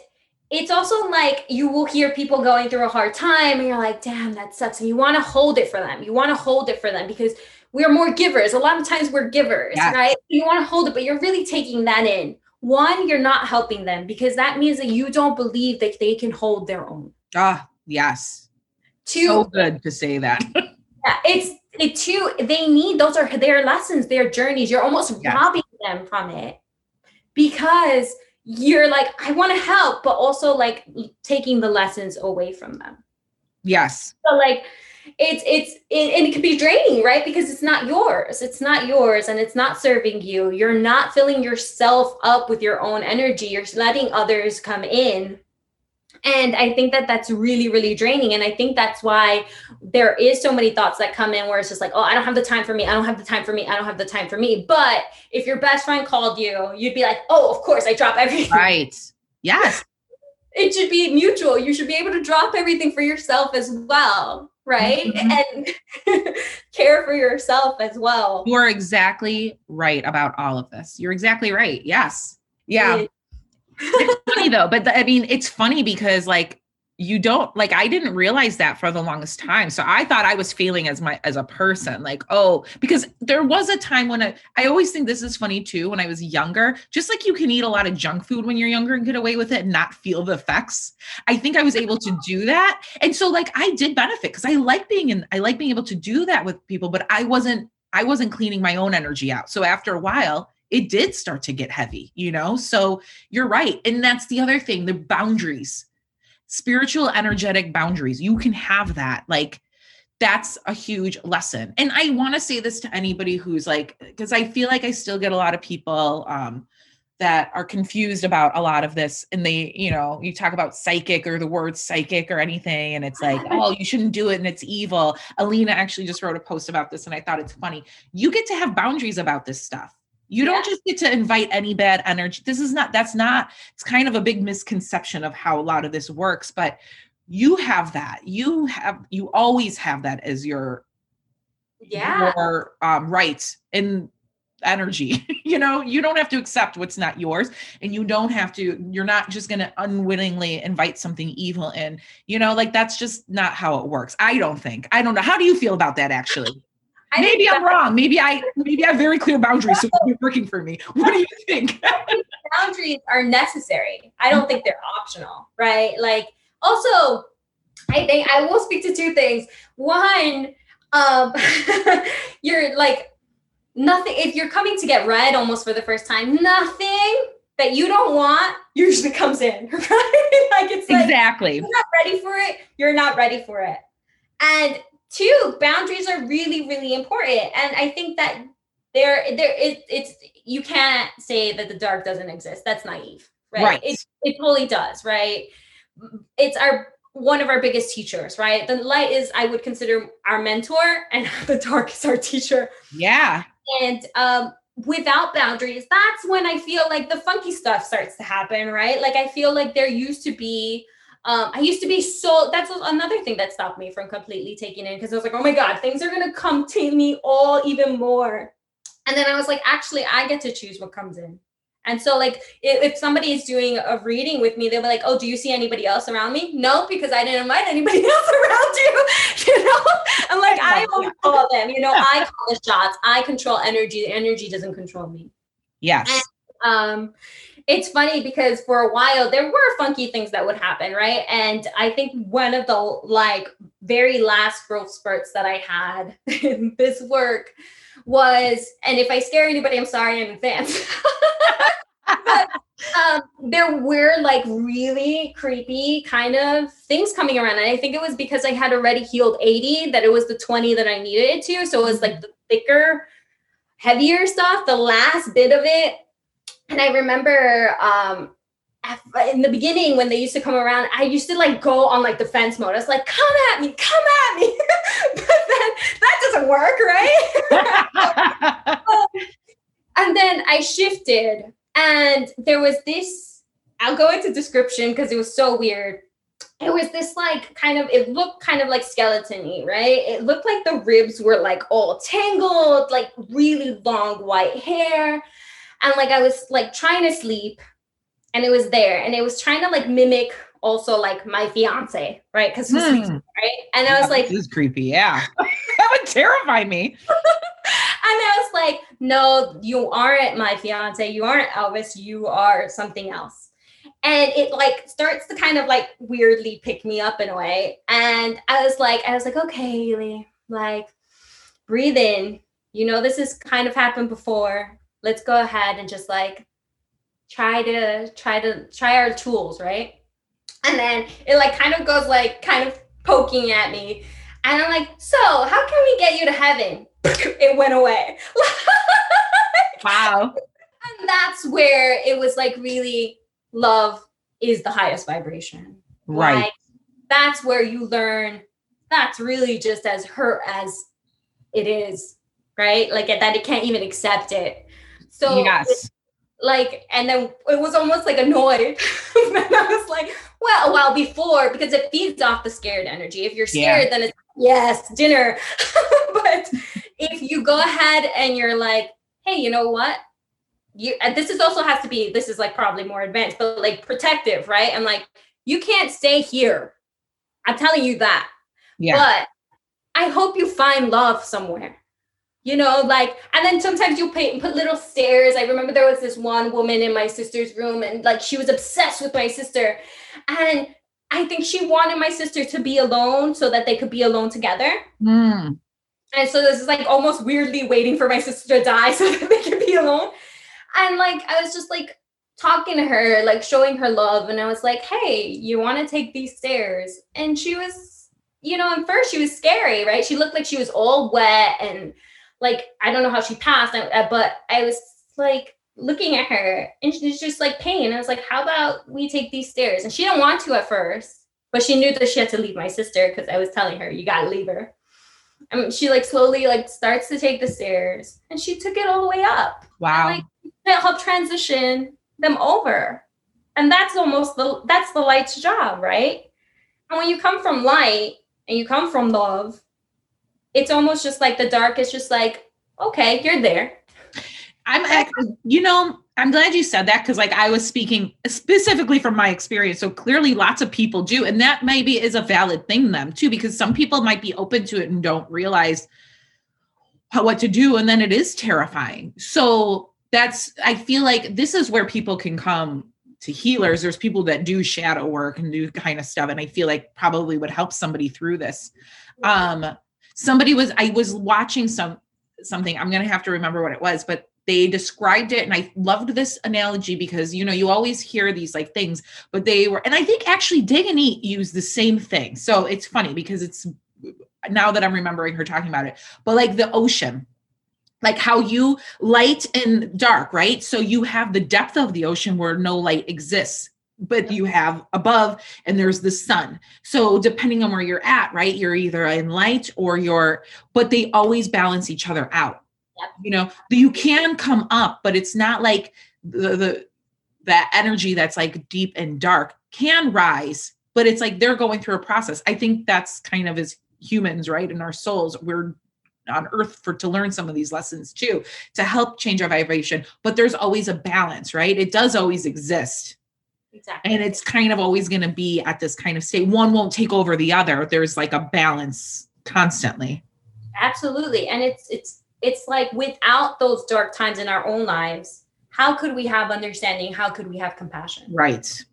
it's also like you will hear people going through a hard time and you're like damn that sucks and you want to hold it for them you want to hold it for them because we're more givers a lot of times we're givers Yes. right you want to hold it but you're really taking that in one you're not helping them because that means that you don't believe that they can hold their own Ah, yes. Two So good to say that. yeah, it's it too they need those are their lessons their journeys you're almost Yes. robbing them from it because you're like i want to help but also like taking the lessons away from them yes. so like it's it's it, and it can be draining right because it's not yours it's not yours and it's not serving you you're not filling yourself up with your own energy you're letting others come in and i think that that's really really draining and i think that's why there is so many thoughts that come in where it's just like oh i don't have the time for me i don't have the time for me i don't have the time for me but if your best friend called you you'd be like oh of course i drop everything Right. Yes. it should be mutual. You should be able to drop everything for yourself as well, right? Mhm. And care for yourself as well. You are exactly right about all of this. You're exactly right. Yes. Yeah. It- it's funny though, but the, I mean, it's funny because like you don't like i didn't realize that for the longest time. So i thought i was feeling as my as a person like oh because there was a time when i i always think this is funny too when i was younger. Just like you can eat a lot of junk food when you're younger and get away with it and not feel the effects. I think i was able to do that. And so like i did benefit because i like being in i like being able to do that with people but i wasn't i wasn't cleaning my own energy out. So after a while it did start to get heavy you know? So you're right and that's the other thing the boundaries. Spiritual energetic boundaries you can have that like that's a huge lesson and i want to say this to anybody who's like because i feel like i still get a lot of people um that are confused about a lot of this and they you know you talk about psychic or the word psychic or anything and it's like oh you shouldn't do it and it's evil. Alina actually just wrote a post about this and i thought it's funny. You get to have boundaries about this stuff you don't just get to invite any bad energy. This is not, that's not, it's kind of a big misconception of how a lot of this works, but you have that. You have, you always have that as your, yeah, your um, rights in energy. you know, you don't have to accept what's not yours and you don't have to, you're not just going to unwittingly invite something evil in, you know, like that's just not how it works. I don't think. I don't know. How do you feel about that actually? I maybe I'm wrong. Maybe I maybe I have very clear boundaries, so it's working for me. What do you think? boundaries are necessary. I don't think they're optional, right? Like also, I think I will speak to two things. One, um, you're like nothing if you're coming to get read almost for the first time, nothing that you don't want usually comes in, right? like it's like, exactly you're not ready for it, you're not ready for it. And two boundaries are really really important. And i think that there there it, it's you can't say that the dark doesn't exist. That's naive right, right. It, it totally does right? It's our one of our biggest teachers right? The light is i would consider our mentor and the dark is our teacher. Yeah. And um without boundaries that's when i feel like the funky stuff starts to happen right? Like i feel like there used to be um, I used to be so that's another thing that stopped me from completely taking in because I was like, oh my God, things are gonna come to me all even more. And then I was like, actually, I get to choose what comes in. And so, like, if, if somebody is doing a reading with me, they'll be like, "Oh, do you see anybody else around me?" No, because I didn't invite anybody else around you. You know, I'm like, I call them. You know, I call the shots. I control energy. The energy doesn't control me. Yes. And, um, it's funny because for a while there were funky things that would happen, right? And I think one of the like very last growth spurts that I had in this work was, and if I scare anybody, I'm sorry in advance. but um, there were like really creepy kind of things coming around. And I think it was because I had already healed 80 that it was the 20 that I needed it to. So it was like the thicker, heavier stuff. The last bit of it and I remember um, in the beginning when they used to come around, I used to like go on like defense mode. I was like, come at me, come at me. but then that doesn't work, right? and then I shifted and there was this, I'll go into description because it was so weird. It was this like kind of, it looked kind of like skeleton right? It looked like the ribs were like all tangled, like really long white hair and like I was like trying to sleep and it was there and it was trying to like mimic also like my fiance, right? Because hmm. right? And I was like, This is creepy, yeah. that would terrify me. and I was like, No, you aren't my fiance, you aren't Elvis, you are something else. And it like starts to kind of like weirdly pick me up in a way. And I was like, I was like, okay, Haley, like breathe in. You know, this has kind of happened before let's go ahead and just like try to try to try our tools, right? And then it like kind of goes like kind of poking at me. And I'm like, so how can we get you to heaven? it went away. wow. And that's where it was like really love is the highest vibration. Right. Like, that's where you learn that's really just as hurt as it is, right? Like that it can't even accept it. So yes. like, and then it was almost like annoyed. and I was like, well, well, before because it feeds off the scared energy. If you're scared, yeah. then it's yes, dinner. but if you go ahead and you're like, hey, you know what? You and this is also has to be this is like probably more advanced, but like protective, right? I'm like, you can't stay here. I'm telling you that. Yeah. But I hope you find love somewhere. You know, like, and then sometimes you pay, put little stairs. I remember there was this one woman in my sister's room, and like she was obsessed with my sister. And I think she wanted my sister to be alone so that they could be alone together. Mm. And so this is like almost weirdly waiting for my sister to die so that they could be alone. And like I was just like talking to her, like showing her love. And I was like, hey, you want to take these stairs? And she was, you know, at first she was scary, right? She looked like she was all wet and like I don't know how she passed, uh, but I was like looking at her and she's just like pain. I was like, how about we take these stairs? And she didn't want to at first, but she knew that she had to leave my sister because I was telling her, you gotta leave her. I mean, she like slowly like starts to take the stairs and she took it all the way up. Wow. And, like help transition them over. And that's almost the that's the light's job, right? And when you come from light and you come from love, it's almost just like the dark is just like, okay, you're there. I'm actually, you know, I'm glad you said that because, like, I was speaking specifically from my experience. So clearly, lots of people do, and that maybe is a valid thing, them too, because some people might be open to it and don't realize how, what to do, and then it is terrifying. So that's, I feel like this is where people can come to healers. There's people that do shadow work and do kind of stuff, and I feel like probably would help somebody through this. Um, somebody was, I was watching some something. I'm gonna have to remember what it was, but they described it and i loved this analogy because you know you always hear these like things but they were and i think actually Daganit used the same thing so it's funny because it's now that i'm remembering her talking about it but like the ocean like how you light and dark right so you have the depth of the ocean where no light exists but you have above and there's the sun. So depending on where you're at right you're either in light or you're but they always balance each other out. Yep. you know you can come up but it's not like the, the that energy that's like deep and dark can rise but it's like they're going through a process. I think that's kind of as humans right in our souls we're on earth for to learn some of these lessons too to help change our vibration. But there's always a balance right? It does always exist Exactly. and it's kind of always going to be at this kind of state one won't take over the other there's like a balance constantly Absolutely. And it's it's it's like without those dark times in our own lives, how could we have understanding? How could we have compassion? right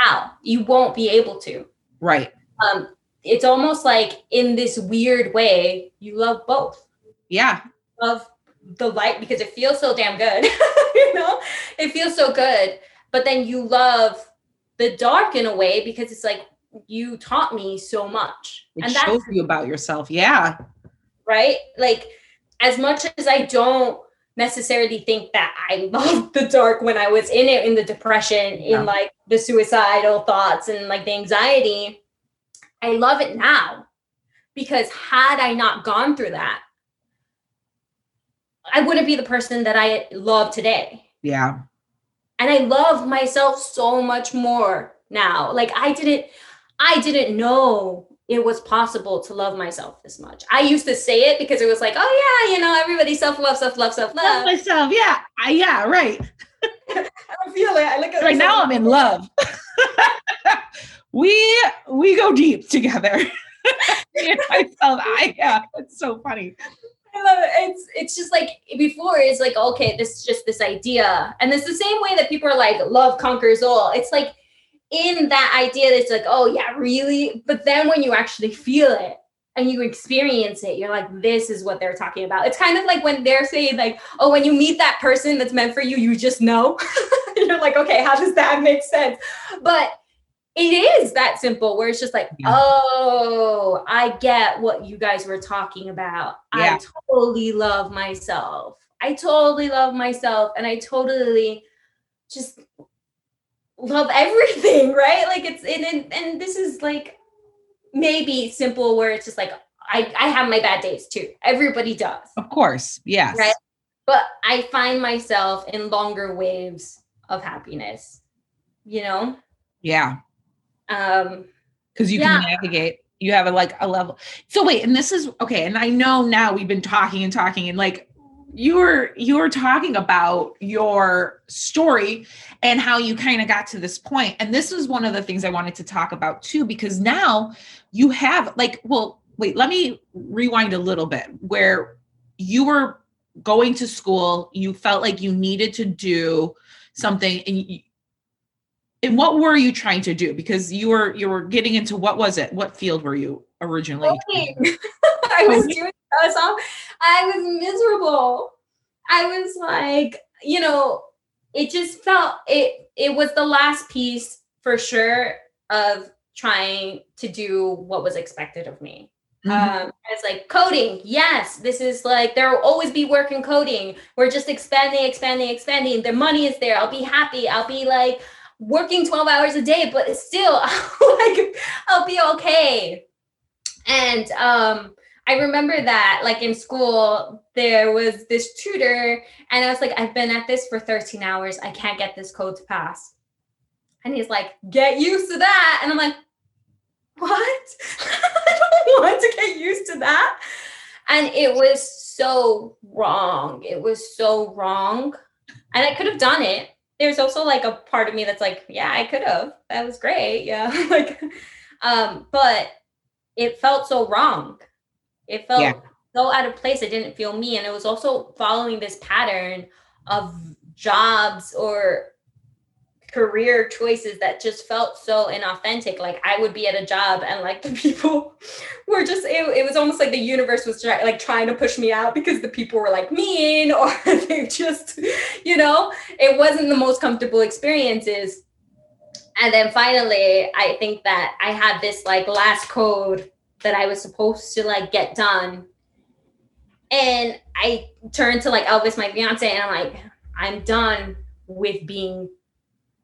How? You won't be able to. right Um, it's almost like in this weird way, you love both. yeah Love the light because it feels so damn good. you know, it feels so good. But then you love the dark in a way because it's like you taught me so much. it and shows you about yourself yeah right? Like, as much as I don't necessarily think that I loved the dark when I was in it, in the depression, Yeah. in like the suicidal thoughts and like the anxiety, I love it now because had I not gone through that, I wouldn't be the person that I love today. yeah And I love myself so much more now. Like I didn't I didn't know it was possible to love myself this much. I used to say it because it was like, oh yeah, you know, everybody self-love, self-love, love self-love. myself yeah I, yeah right I don't feel it. I look at right now i'm in love we we go deep together myself i yeah it's so funny I love it. It's it's just like before it's like okay, this is just this idea, and it's the same way that people are like love conquers all. It's like in that idea that's like oh yeah, really, but then when you actually feel it and you experience it, you're like this is what they're talking about. It's kind of like when they're saying like oh when you meet that person that's meant for you, you just know. you're like okay, how does that make sense? But it is that simple where it's just like Yeah. oh i get what you guys were talking about. Yeah. i totally love myself. I totally love myself and i totally just love everything right? Like it's and and, and this is like maybe simple where it's just like i i have my bad days too. Everybody does. Of course. Yes. Right. but i find myself in longer waves of happiness you know? Yeah um because you Yeah. can navigate you have a like a level so wait and this is okay and i know now we've been talking and talking and like you were you were talking about your story and how you kind of got to this point and this was one of the things i wanted to talk about too because now you have like well wait let me rewind a little bit where you were going to school you felt like you needed to do something and you, and what were you trying to do because you were you were getting into what was it what field were you originally i was doing I was, I was miserable. I was like, you know, it just felt it it was the last piece for sure of trying to do what was expected of me. Mm-hmm. Um, it's like coding. Yes, this is like there will always be work in coding. We're just expanding, expanding, expanding. The money is there. I'll be happy. I'll be like working 12 hours a day, but still like I'll be okay. And um I remember that like in school, there was this tutor, and I was like, I've been at this for 13 hours. I can't get this code to pass. And he's like, get used to that. And I'm like, what? I don't want to get used to that. And it was so wrong. It was so wrong. And I could have done it. There's also like a part of me that's like, yeah, I could have. That was great. Yeah. like, um, but it felt so wrong it felt yeah. so out of place. It didn't feel me. And it was also following this pattern of jobs or career choices that just felt so inauthentic. Like I would be at a job and like the people were just, it, it was almost like the universe was try, like trying to push me out because the people were like mean or they just, you know, it wasn't the most comfortable experiences. And then finally, I think that I had this like last code that I was supposed to like get done. And I turned to like Elvis, my fiance, and I'm like, I'm done with being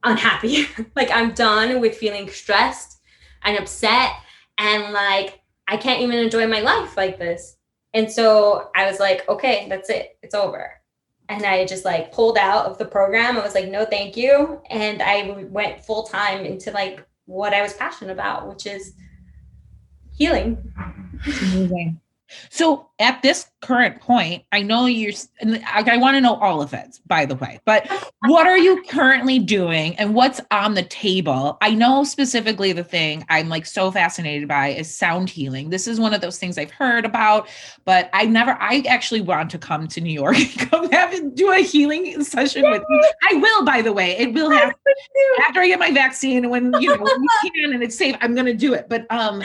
unhappy. like I'm done with feeling stressed and upset and like I can't even enjoy my life like this. And so I was like, okay, that's it. It's over. And I just like pulled out of the program. I was like, no, thank you. And I went full time into like what I was passionate about, which is healing. Amazing. So at this current point, I know you're, I, I want to know all of it, by the way, but what are you currently doing and what's on the table? I know specifically the thing I'm like so fascinated by is sound healing. This is one of those things I've heard about, but I never, I actually want to come to New York and come have do a healing session with you. I will, by the way, it will happen after I get my vaccine when, you know, when we can and it's safe, I'm going to do it. But, um,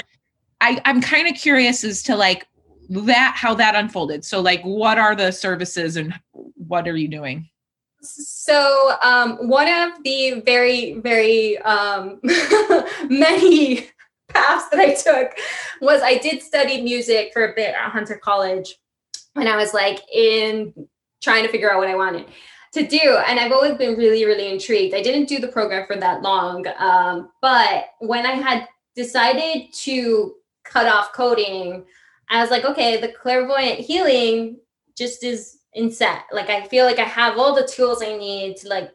I, I'm kind of curious as to like that how that unfolded. So like what are the services and what are you doing? So um, one of the very, very um, many paths that I took was I did study music for a bit at Hunter College when I was like in trying to figure out what I wanted to do. And I've always been really, really intrigued. I didn't do the program for that long. Um, but when I had decided to cut off coding, I was like, okay, the clairvoyant healing just is in set. Like I feel like I have all the tools I need to like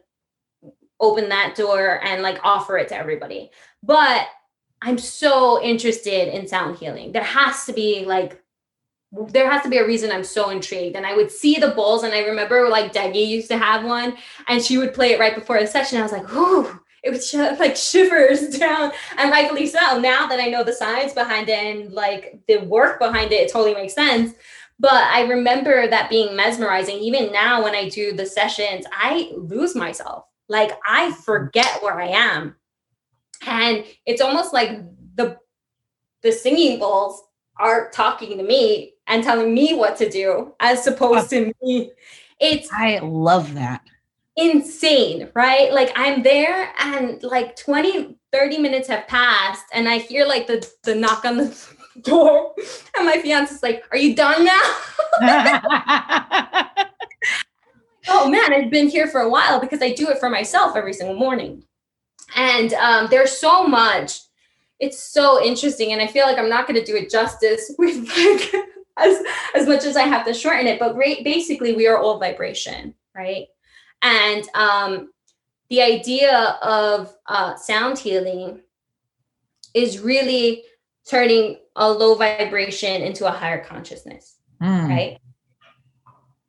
open that door and like offer it to everybody. But I'm so interested in sound healing. There has to be like there has to be a reason I'm so intrigued. And I would see the bowls, and I remember like Deggy used to have one, and she would play it right before the session. I was like, "Ooh, it was like shivers down. And rightfully so now that i know the science behind it and like the work behind it it totally makes sense. But i remember that being mesmerizing. Even now when i do the sessions i lose myself. Like i mm-hmm. forget where i am. And it's almost like the the singing bowls are talking to me and telling me what to do as opposed to me. It's i love that insane, right? Like I'm there and like 20, 30 minutes have passed and I hear like the, the knock on the door and my fiance's like, are you done now? oh man, I've been here for a while because I do it for myself every single morning. And um, there's so much. It's so interesting. And I feel like I'm not going to do it justice with like as, as much as I have to shorten it. But basically, we are all vibration, right? And um, the idea of uh, sound healing is really turning a low vibration into a higher consciousness, mm. right?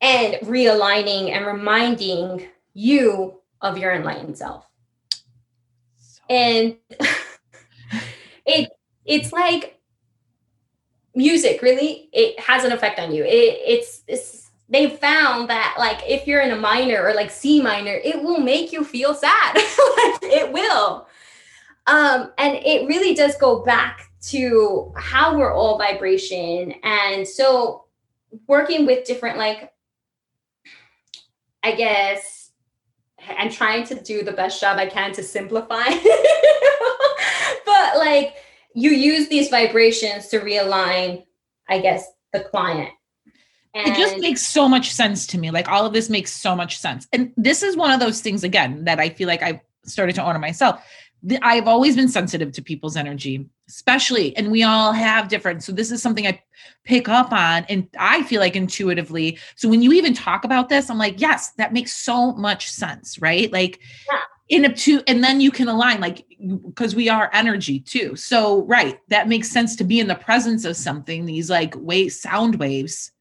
and realigning and reminding you of your enlightened self. And it it's like music really it has an effect on you. It, it's it's they found that like if you're in a minor or like C minor, it will make you feel sad. it will. Um, and it really does go back to how we're all vibration. And so working with different like I guess I'm trying to do the best job I can to simplify. but like you use these vibrations to realign, I guess, the client. And it just makes so much sense to me. Like all of this makes so much sense. And this is one of those things again that I feel like I've started to honor myself. I've always been sensitive to people's energy, especially, and we all have different. So this is something I pick up on, and I feel like intuitively. So when you even talk about this, I'm like, yes, that makes so much sense, right? Like, yeah. in a two, and then you can align, like, because we are energy too. So right, that makes sense to be in the presence of something. These like wave sound waves,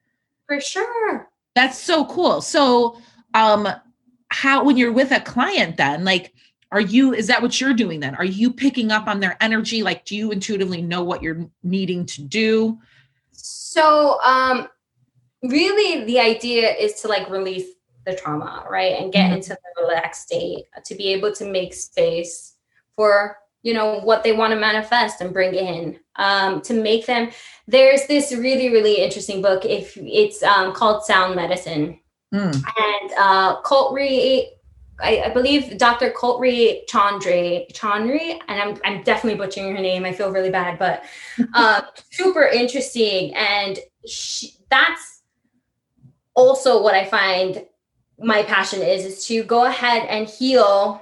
for sure. That's so cool. So, um, how when you're with a client, then like are you is that what you're doing then are you picking up on their energy like do you intuitively know what you're needing to do so um really the idea is to like release the trauma right and get mm-hmm. into the relaxed state to be able to make space for you know what they want to manifest and bring in um, to make them there's this really really interesting book if it's um, called sound medicine mm. and uh, Kotri I, I, believe Dr. Kotri Chandri, Chandri, and I'm, I'm definitely butchering her name. I feel really bad, but uh, super interesting. And she, that's also what I find my passion is, is to go ahead and heal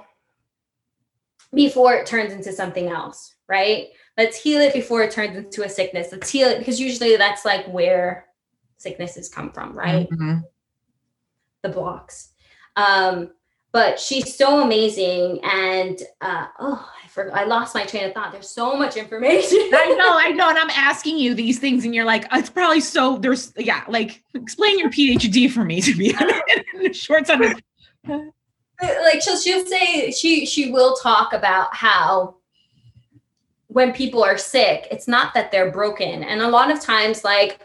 before it turns into something else, right? Let's heal it before it turns into a sickness. Let's heal it because usually that's like where sicknesses come from, right? Mm-hmm. The blocks. Um, but she's so amazing and uh, oh I forgot I lost my train of thought. There's so much information. I know, I know. And I'm asking you these things, and you're like, it's probably so there's yeah, like explain your PhD for me to be in short sentence. Like she'll she'll say she she will talk about how when people are sick, it's not that they're broken. And a lot of times, like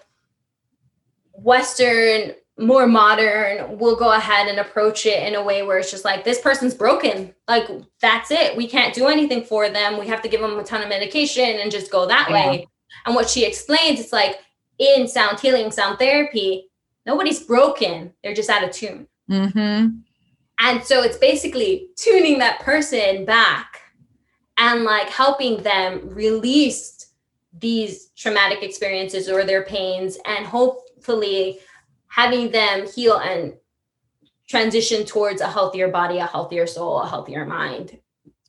Western more modern we'll go ahead and approach it in a way where it's just like this person's broken like that's it we can't do anything for them we have to give them a ton of medication and just go that yeah. way and what she explains it's like in sound healing sound therapy nobody's broken they're just out of tune mm-hmm. and so it's basically tuning that person back and like helping them release these traumatic experiences or their pains and hopefully having them heal and transition towards a healthier body, a healthier soul, a healthier mind.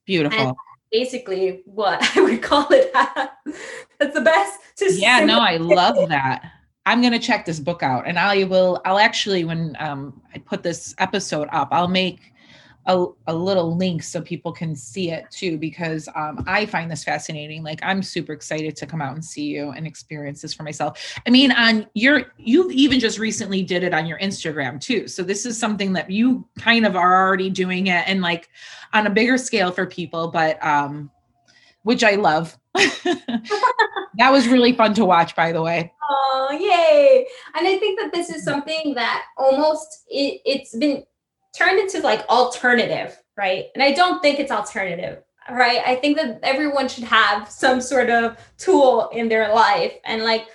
Beautiful. And basically, what I would call it. That's the best. yeah, no, I love that. I'm gonna check this book out, and I will. I'll actually, when um, I put this episode up, I'll make a, a little link so people can see it too because um, i find this fascinating. Like i'm super excited to come out and see you and experience this for myself. I mean on your you even just recently did it on your instagram too. So this is something that you kind of are already doing it and like on a bigger scale for people but um which i love. That was really fun to watch by the way. Oh yay. And i think that this is something that almost it, it's been turned into like alternative, right? And I don't think it's alternative, right? I think that everyone should have some sort of tool in their life and like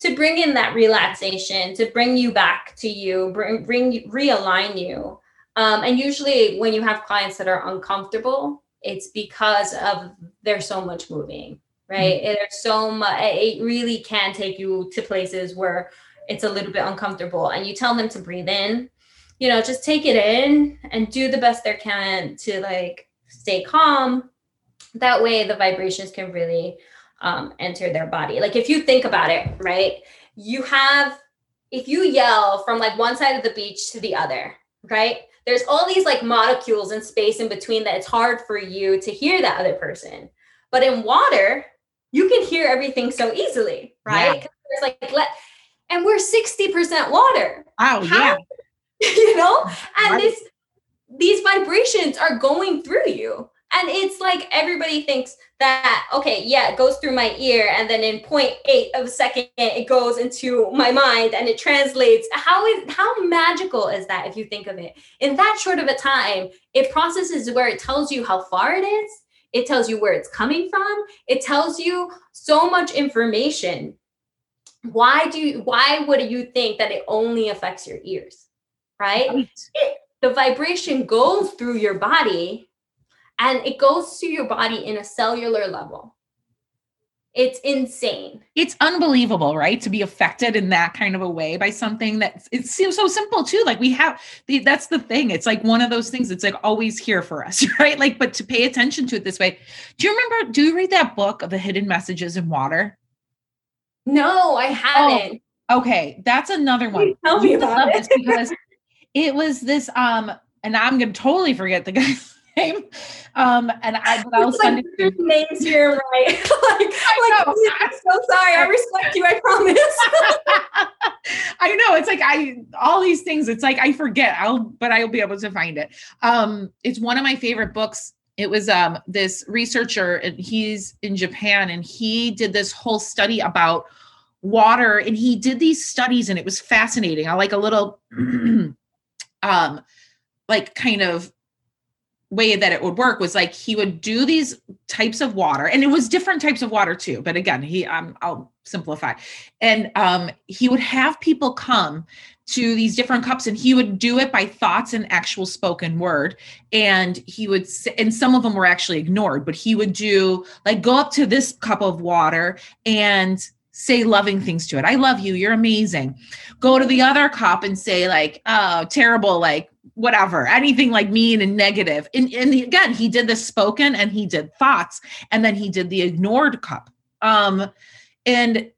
to bring in that relaxation, to bring you back to you, bring, bring realign you. Um, and usually when you have clients that are uncomfortable, it's because of there's so much moving, right? Mm-hmm. There's so much, it really can take you to places where it's a little bit uncomfortable and you tell them to breathe in you know, just take it in and do the best they can to like stay calm. That way, the vibrations can really um, enter their body. Like if you think about it, right? You have, if you yell from like one side of the beach to the other, right? There's all these like molecules in space in between that it's hard for you to hear that other person. But in water, you can hear everything so easily, right? Yeah. There's like let and we're 60% water. Oh, How yeah you know? And Right. this these vibrations are going through you. And it's like everybody thinks that, okay, yeah, it goes through my ear, and then in 0.8 of a second, it goes into my mind and it translates. How is how magical is that if you think of it? In that short of a time, it processes where it tells you how far it is, it tells you where it's coming from, it tells you so much information. Why do you, why would you think that it only affects your ears? Right? Right. the vibration goes through your body and it goes through your body in a cellular level. It's insane. It's unbelievable, right? To be affected in that kind of a way by something that it seems so simple too. Like we have the, that's the thing. It's like one of those things that's like always here for us, right? Like, but to pay attention to it this way. Do you remember? Do you read that book of the hidden messages in water? No, I oh, haven't. Okay, that's another one. Tell me You about love it. this because it was this um, and I'm gonna totally forget the guy's name. Um, and I but I'll send like it names here, right? like, like know. I'm so sorry. I respect you. I promise. I know it's like I all these things. It's like I forget. I'll but I'll be able to find it. Um, it's one of my favorite books. It was um this researcher and he's in Japan and he did this whole study about water and he did these studies and it was fascinating. I like a little um like kind of way that it would work was like he would do these types of water and it was different types of water too but again he um i'll simplify. And um he would have people come to these different cups and he would do it by thoughts and actual spoken word and he would and some of them were actually ignored but he would do like go up to this cup of water and say loving things to it. I love you. You're amazing. Go to the other cup and say like oh terrible like whatever anything like mean and negative. And, and again he did the spoken and he did thoughts and then he did the ignored cup um and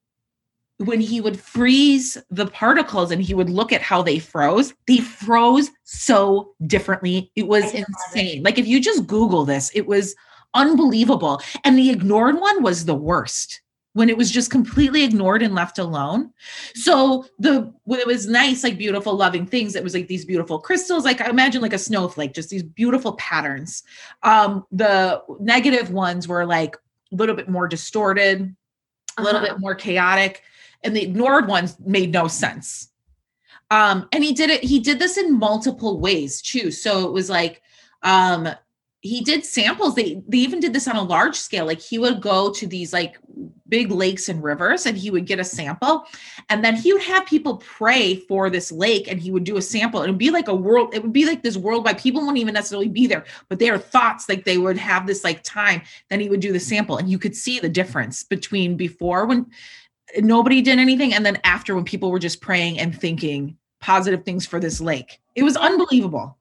when he would freeze the particles and he would look at how they froze they froze so differently. It was insane. Like if you just google this it was unbelievable. And the ignored one was the worst when it was just completely ignored and left alone. So the when it was nice like beautiful loving things. It was like these beautiful crystals. Like i imagine like a snowflake just these beautiful patterns. Um the negative ones were like a little bit more distorted a little Uh-huh. bit more chaotic and the ignored ones made no sense. Um and he did it he did this in multiple ways too. So it was like um he did samples. They they even did this on a large scale. Like he would go to these like big lakes and rivers and he would get a sample. And then he would have people pray for this lake and he would do a sample. It would be like a world it would be like this worldwide people wouldn't even necessarily be there but their thoughts like they would have this like time. Then he would do the sample and you could see the difference between before when nobody did anything and then after when people were just praying and thinking positive things for this lake. It was unbelievable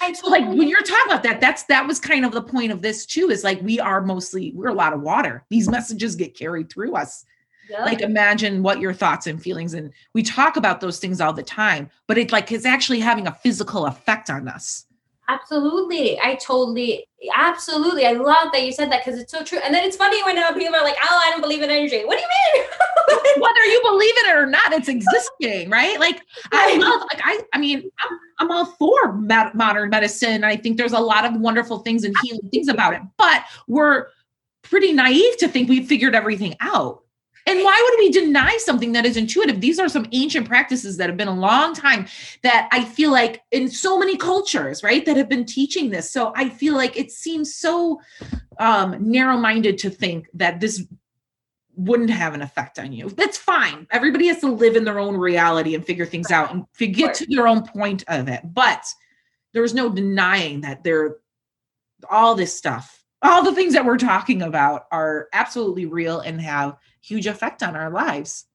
I so like when you're talking about that that's that was kind of the point of this too is like we are mostly we're a lot of water. These messages get carried through us. Yeah. like imagine what your thoughts and feelings and we talk about those things all the time but it like it's actually having a physical effect on us Absolutely. I totally, absolutely. I love that you said that because it's so true. And then it's funny when uh, people are like, oh, I don't believe in energy. What do you mean? whether you believe in it or not it's existing right like i love like i i mean i'm, I'm all for med- modern medicine i think there's a lot of wonderful things and healing things about it but we're pretty naive to think we've figured everything out and why would we deny something that is intuitive these are some ancient practices that have been a long time that i feel like in so many cultures right that have been teaching this so i feel like it seems so um narrow-minded to think that this wouldn't have an effect on you. That's fine. Everybody has to live in their own reality and figure things out and get to their own point of it. But there's no denying that there all this stuff, all the things that we're talking about are absolutely real and have huge effect on our lives.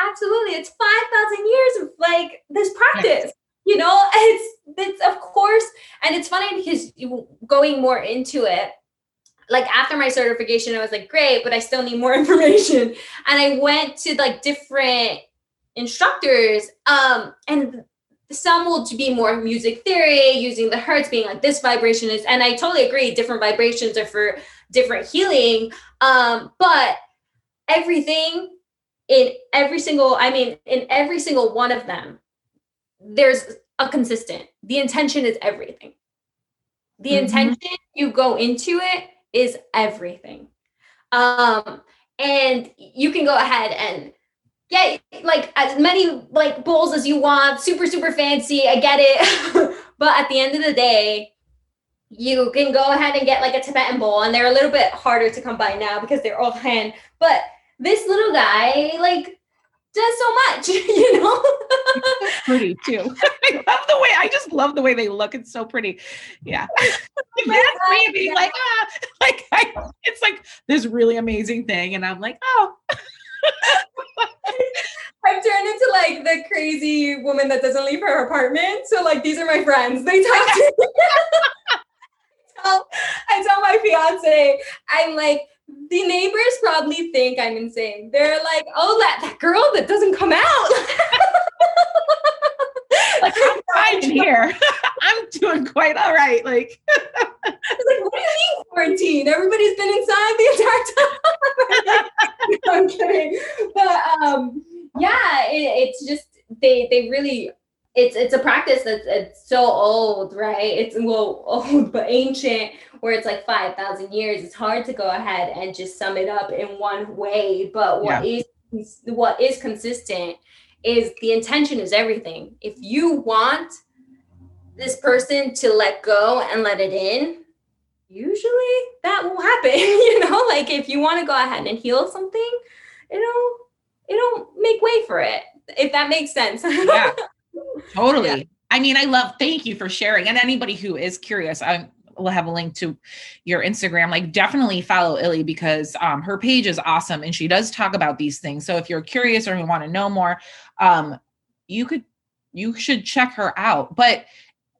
Absolutely. It's 5,000 years of like this practice. You know, it's, it's of course, and it's funny because going more into it, like after my certification, I was like, great, but I still need more information. And I went to like different instructors, um, and some will be more music theory, using the hertz, being like this vibration is, and I totally agree, different vibrations are for different healing. Um, but everything in every single, I mean, in every single one of them, there's a consistent. The intention is everything. The Mhm. intention you go into it is everything. Um, and you can go ahead and get like as many like bowls as you want, super, super fancy. I get it. but at the end of the day, you can go ahead and get like a Tibetan bowl, and they're a little bit harder to come by now because they're offhand. But this little guy, like, does so much, you know? pretty too. I love the way I just love the way they look. It's so pretty. Yeah. Like, that's me being like, ah, like I, it's like this really amazing thing. And I'm like, oh, I've turned into like the crazy woman that doesn't leave her apartment. So like these are my friends. They talk to me. I tell, I tell my fiance, I'm like, the neighbors probably think I'm insane. They're like, oh, that, that girl that doesn't come out. like I'm fine in here. I'm doing quite all right. Like, like, what do you mean quarantine? Everybody's been inside the entire time. I'm kidding. But um, yeah, it, it's just they they really it's it's a practice that's it's so old, right? It's well old but ancient, where it's like five thousand years. It's hard to go ahead and just sum it up in one way. But what is what is consistent is the intention is everything. If you want this person to let go and let it in, usually that will happen. you know, like if you want to go ahead and heal something, it'll it'll make way for it. If that makes sense. yeah, totally. Yeah. I mean, I love. Thank you for sharing. And anybody who is curious, I will have a link to your Instagram. Like, definitely follow Illi because um, her page is awesome and she does talk about these things. So if you're curious or you want to know more, um, you could you should check her out. But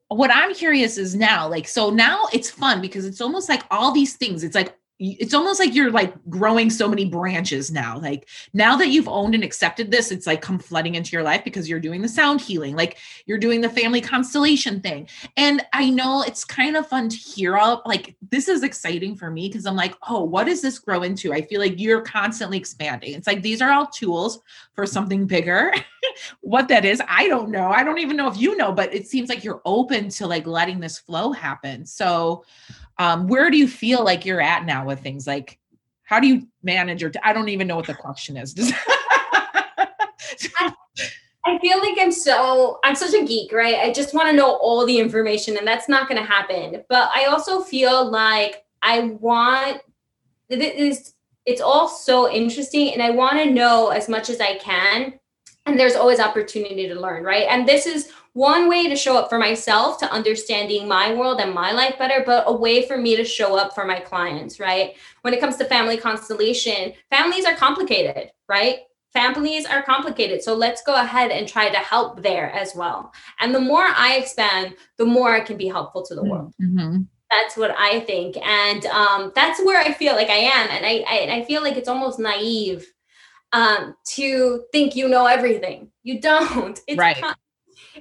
what I'm curious is now, like, so now it's fun because it's almost like all these things. It's like it's almost like you're like growing so many branches now. Like now that you've owned and accepted this, it's like come flooding into your life because you're doing the sound healing, like you're doing the family constellation thing. And I know it's kind of fun to hear all like this is exciting for me because I'm like, oh, what does this grow into? I feel like you're constantly expanding. It's like these are all tools for something bigger. what that is, I don't know. I don't even know if you know, but it seems like you're open to like letting this flow happen. So um, where do you feel like you're at now with things? Like how do you manage your i don't even know what the question is. I, I feel like i'm so i'm such a geek right? I just want to know all the information and that's not going to happen. But i also feel like i want it is it's all so interesting and i want to know as much as i can. And there's always opportunity to learn right? And this is one way to show up for myself to understanding my world and my life better, but a way for me to show up for my clients, right? When it comes to family constellation, families are complicated, right? Families are complicated. So let's go ahead and try to help there as well. And the more I expand, the more I can be helpful to the world. Mm-hmm. That's what I think. And um, that's where I feel like I am. And I, I, I feel like it's almost naive um, to think you know everything. You don't. It's right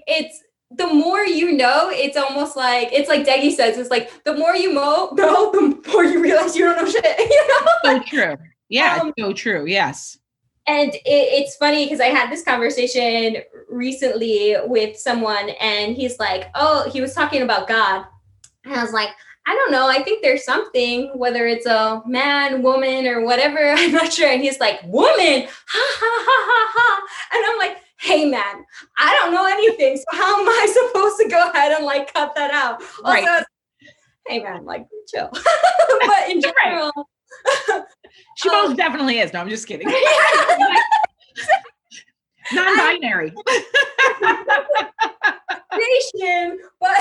it's the more you know, it's almost like it's like Deggy says, it's like the more you know, know the more you realize you don't know shit. You know? So true. Yeah, um, so true. Yes. And it, it's funny because I had this conversation recently with someone, and he's like, "Oh, he was talking about God," and I was like, "I don't know. I think there's something, whether it's a man, woman, or whatever. I'm not sure." And he's like, "Woman, ha ha ha ha ha," and I'm like hey man, I don't know anything. So how am I supposed to go ahead and like cut that out? Right. Hey man, like chill. but in general, she um, most definitely is. No, I'm just kidding. Non-binary. Nation, but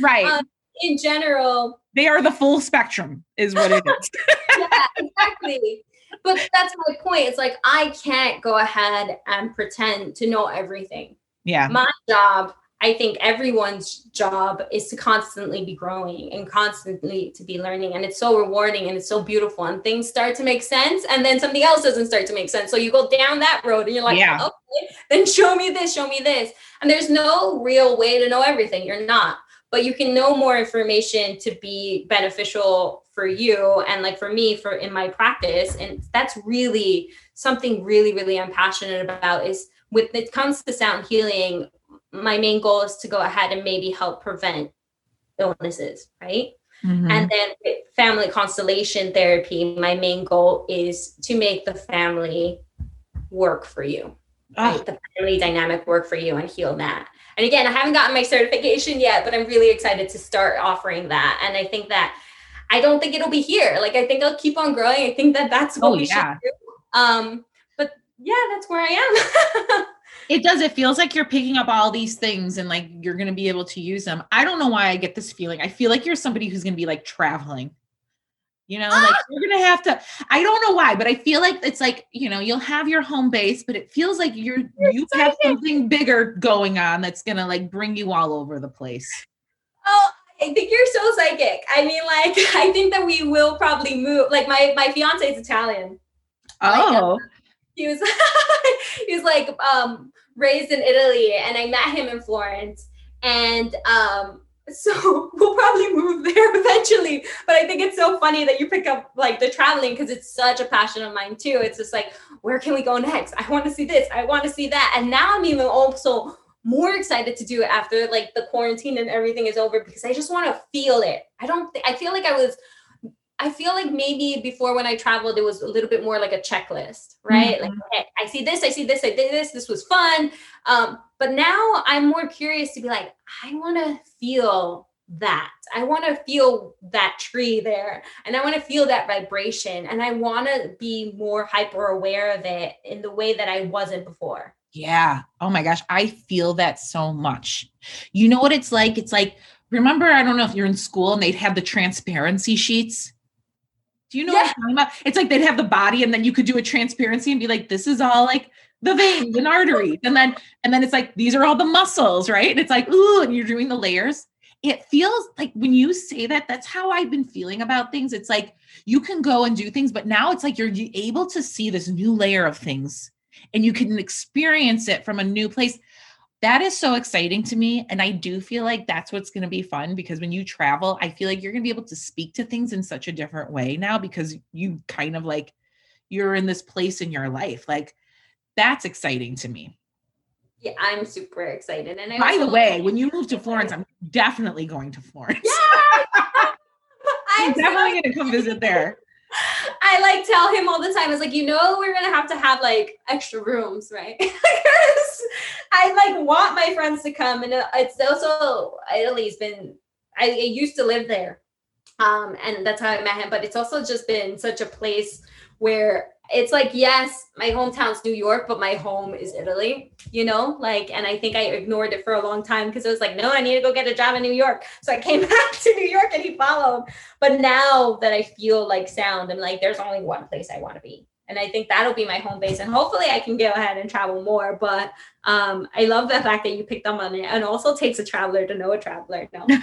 right. Um, in general, they are the full spectrum, is what it is. yeah, exactly but that's my point. It's like I can't go ahead and pretend to know everything. Yeah. My job, I think everyone's job is to constantly be growing and constantly to be learning. And it's so rewarding and it's so beautiful. And things start to make sense. And then something else doesn't start to make sense. So you go down that road and you're like, yeah. okay, then show me this, show me this. And there's no real way to know everything. You're not but you can know more information to be beneficial for you and like for me for in my practice and that's really something really really i'm passionate about is when it comes to sound healing my main goal is to go ahead and maybe help prevent illnesses, right? Mhm. And then with family constellation therapy, my main goal is to make the family work for you, Ah, right? The family dynamic work for you and heal that. And again, I haven't gotten my certification yet, but I'm really excited to start offering that. And I think that I don't think it'll be here. Like I think I'll keep on growing. I think that that's what Oh, we yeah. should do. Um, but yeah, that's where I am. It does. It feels like you're picking up all these things and like you're going to be able to use them. I don't know why I get this feeling. I feel like you're somebody who's going to be like traveling. You know, like you're going to have to I don't know why, but I feel like it's like, you know, you'll have your home base, but it feels like you're you have something bigger going on that's going to like bring you all over the place. Oh, I think you're so psychic. I mean, like, I think that we will probably move. Like, my my fiance is Italian. Oh. He was he was like um raised in Italy, and I met him in Florence, and um. So we'll probably move there eventually, but I think it's so funny that you pick up like the traveling because it's such a passion of mine too. It's just like, where can we go next? I want to see this. I want to see that, and now I'm even also more excited to do it after like the quarantine and everything is over because I just want to feel it. I don't th- I feel like I was I feel like maybe before when I traveled it was a little bit more like a checklist, right? Like okay, I see this, I see this, I did this, this was fun. Um but now I'm more curious to be like I want to feel that. I want to feel that tree there and I want to feel that vibration and I want to be more hyper aware of it in the way that I wasn't before. Yeah. Oh my gosh. I feel that so much. You know what it's like? It's like, remember, I don't know if you're in school and they'd have the transparency sheets. Do you know what I'm talking about? It's like they'd have the body and then you could do a transparency and be like, this is all like the veins and arteries. And then, and then it's like, these are all the muscles, right? And it's like, ooh, and you're doing the layers. It feels like when you say that, that's how I've been feeling about things. It's like you can go and do things, but now it's like you're able to see this new layer of things and you can experience it from a new place. That is so exciting to me. And I do feel like that's what's going to be fun because when you travel, I feel like you're going to be able to speak to things in such a different way now because you kind of like you're in this place in your life. Like that's exciting to me. Yeah, I'm super excited. And I By the way, when you move to Florence, I'm definitely going to Florence. I'm I'm so definitely going to come visit there. I like tell him all the time. It's like, you know, we're gonna have to have like extra rooms, right? I like want my friends to come, and uh, it's also Italy's been. I, I used to live there, um, and that's how I met him. But it's also just been such a place where it's like, yes, my hometown's New York, but my home is Italy. You know, like, and I think I ignored it for a long time because I was like, no, I need to go get a job in New York. So I came back to New York, and he followed. But now that I feel like sound, I'm like, there's only one place I want to be. And I think that'll be my home base. And hopefully I can go ahead and travel more. But um, I love the fact that you picked up on it. And also takes a traveler to know a traveler. No.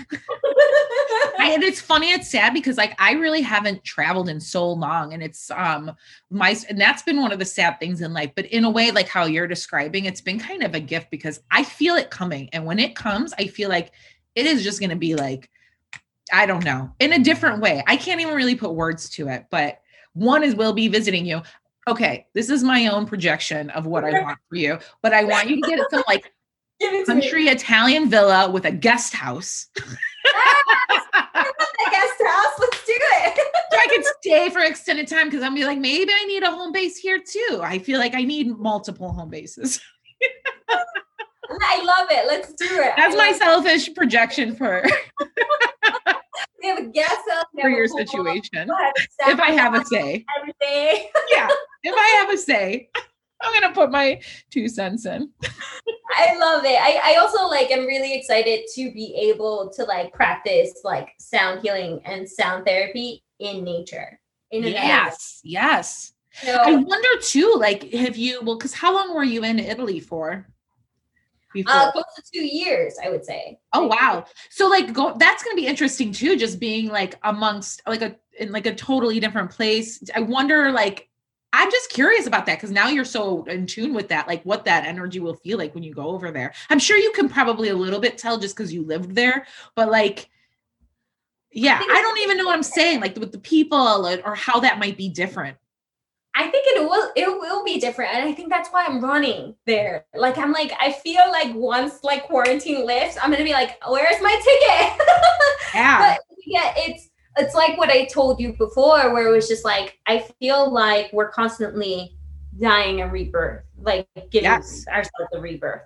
I, and it's funny it's sad because like i really haven't traveled in so long and it's um my and that's been one of the sad things in life but in a way like how you're describing it's been kind of a gift because i feel it coming and when it comes i feel like it is just going to be like i don't know in a different way i can't even really put words to it but one is we'll be visiting you okay this is my own projection of what i want for you but i want you to get some like it to me. country italian villa with a guest house The guest house. Let's do it. so I can stay for extended time because I'm be like, maybe I need a home base here too. I feel like I need multiple home bases. I love it. Let's do it. That's my selfish projection for, We have a guest for your situation. If I have a say. every day. Yeah. If I have a say, I'm gonna put my two cents in. I love it. I, I also like I'm really excited to be able to like practice like sound healing and sound therapy in nature. In Yes, yes. You I wonder too, like, have you well, because how long were you in Italy for? Before? uh, close to two years, I would say. Oh wow. So like go that's gonna be interesting too, just being like amongst like a in like a totally different place. I wonder like I'm just curious about that because now you're so in tune with that, like what that energy will feel like when you go over there. I'm sure you can probably a little bit tell just because you lived there, but like yeah, think I don't even know what I'm saying, like with the people or how that might be different. I think it will it will be different. And I think that's why I'm running there. Like I'm like, I feel like once like quarantine lifts, I'm gonna be like, where's my ticket? Yeah. but yeah, it's it's like what I told you before, where it was just like I feel like we're constantly dying a rebirth, like giving Yes. ourselves a rebirth.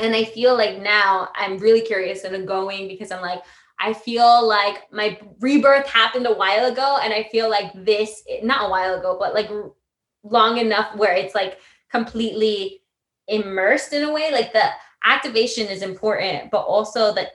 And I feel like now I'm really curious and I'm going because I'm like, I feel like my rebirth happened a while ago, and I feel like this not a while ago, but like long enough where it's like completely immersed in a way. Like the activation is important, but also the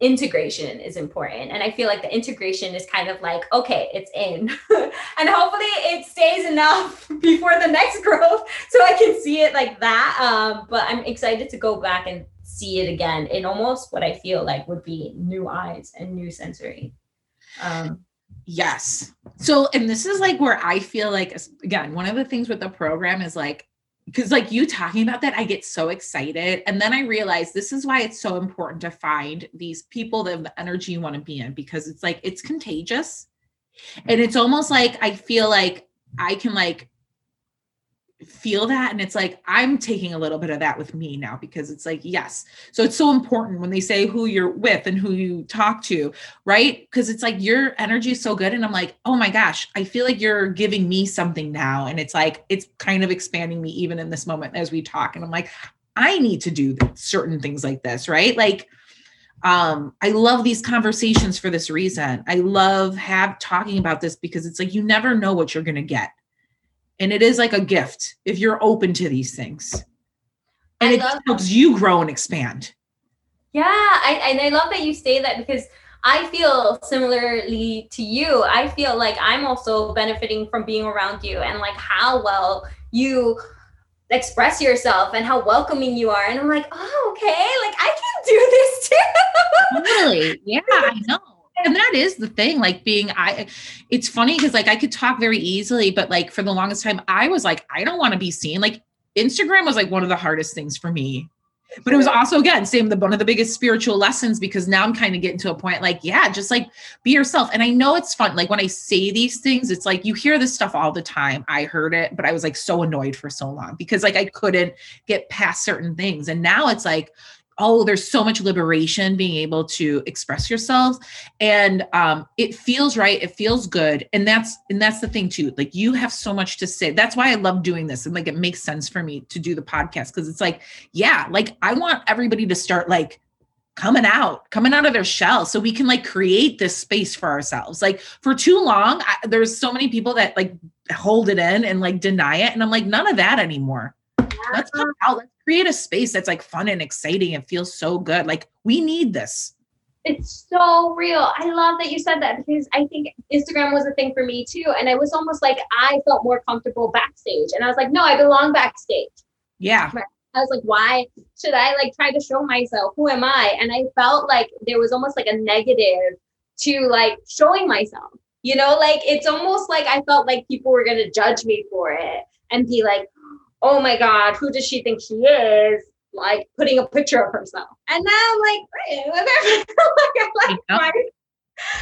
integration is important. And I feel like the integration is kind of like, okay, it's in. and hopefully it stays enough before the next growth so I can see it like that. Um, but I'm excited to go back and see it again in almost what I feel like would be new eyes and new sensory. Um, Yes. So, and this is like where I feel like, again, one of the things with the program is like, because like you talking about that, I get so excited. And then I realize this is why it's so important to find these people that have the energy you want to be in because it's like, it's contagious. And it's almost like I feel like I can like feel that. And it's like, I'm taking a little bit of that with me now because it's like, yes. So it's so important when they say who you're with and who you talk to right? Because it's like your energy is so good. And I'm like, oh my gosh, I feel like you're giving me something now. And it's like, it's kind of expanding me even in this moment as we talk. And I'm like, I need to do certain things like this, right? Like, um, I love these conversations for this reason. I love have talking about this because it's like you never know what you're gonna get. And it is like a gift if you're open to these things. And I it love- helps you grow and expand. Yeah, I, and I love that you say that because I feel similarly to you. I feel like I'm also benefiting from being around you and like how well you express yourself and how welcoming you are. And I'm like, oh, okay, like I can do this too. Totally. Yeah, I know. And that is the thing, like being I it's funny because like I could talk very easily, but like for the longest time, I was like, I don't want to be seen. Like Instagram was like one of the hardest things for me. But it was also again, same the one of the biggest spiritual lessons because now I'm kind of getting to a point like, yeah, just like be yourself. And I know it's fun. Like when I say these things, it's like you hear this stuff all the time. I heard it, but I was like so annoyed for so long because like I couldn't get past certain things. And now it's like, oh there's so much liberation being able to express yourself. And um it feels right it feels good. And that's and that's the thing too like you have so much to say. That's why i love doing this and like it makes sense for me to do the podcast because it's like yeah like i want everybody to start like coming out coming out of their shell so we can like create this space for ourselves. Like for too long I, there's so many people that like hold it in and like deny it and i'm like none of that anymore let's come out let's create a space that's like fun and exciting and feels so good like we need this It's so real. I love that you said that because I think Instagram was a thing for me too. And I was almost like I felt more comfortable backstage. And I was like, no, I belong backstage. yeah I was like, why should I like try to show myself? Who am I? And I felt like there was almost like a negative to like showing myself. You know, like it's almost like I felt like people were gonna judge me for it and be like, oh my God, who does she think she is? Like putting a picture of herself. And now I'm like, "Eh, like, I like Yeah. my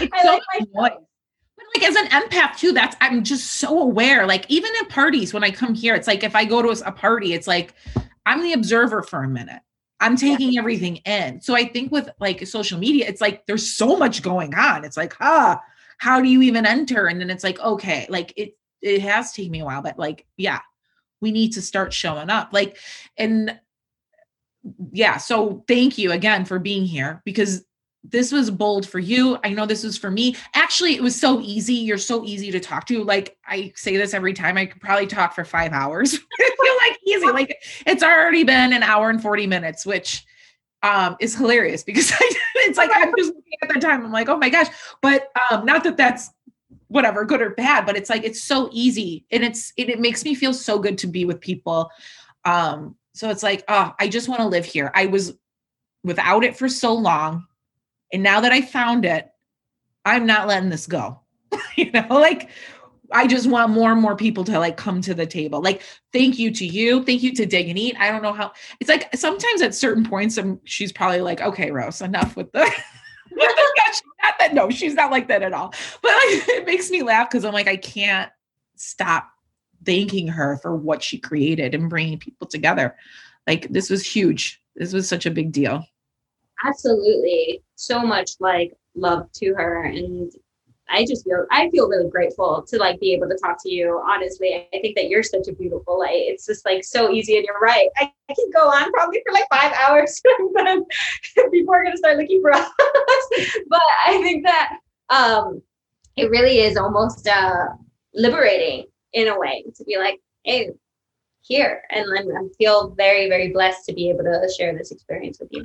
it's I so like much But like as an empath too, that's I'm just so aware. Like even at parties when I come here, it's like if I go to a party, it's like I'm the observer for a minute. I'm taking everything in. So I think with like social media, it's like there's so much going on. It's like, ah, how do you even enter? And then it's like, okay, like it it has taken me a while, but like, yeah, we need to start showing up. Like, and yeah, so thank you again for being here because this was bold for you. I know this was for me. Actually, it was so easy. You're so easy to talk to. Like I say this every time. I could probably talk for five hours. I feel like easy. Like it's already been an hour and 40 minutes, which um is hilarious because I, it's like I'm just looking at the time. I'm like, oh my gosh. But um, not that that's whatever, good or bad, but it's like it's so easy and it's it, it makes me feel so good to be with people. Um, so it's like, oh, I just want to live here. I was without it for so long. And now that I found it, I'm not letting this go. you know, like I just want more and more people to like come to the table. Like, thank you to you. Thank you to Daganit. I don't know how it's like sometimes at certain points, I'm she's probably like, okay, Rose, enough with the gush." not that no, she's not like that at all. But like, it makes me laugh because I'm like, I can't stop thanking her for what she created and bringing people together. Like this was huge. This was such a big deal. Absolutely. So much like love to her and I just feel I feel really grateful to like be able to talk to you. Honestly, I think that you're such a beautiful light. It's just like so easy, and you're right. I, I can go on probably for like five hours, people are gonna start looking for us. but I think that um, it really is almost uh, liberating in a way to be like, hey, here, and I'm, I feel very very blessed to be able to share this experience with you.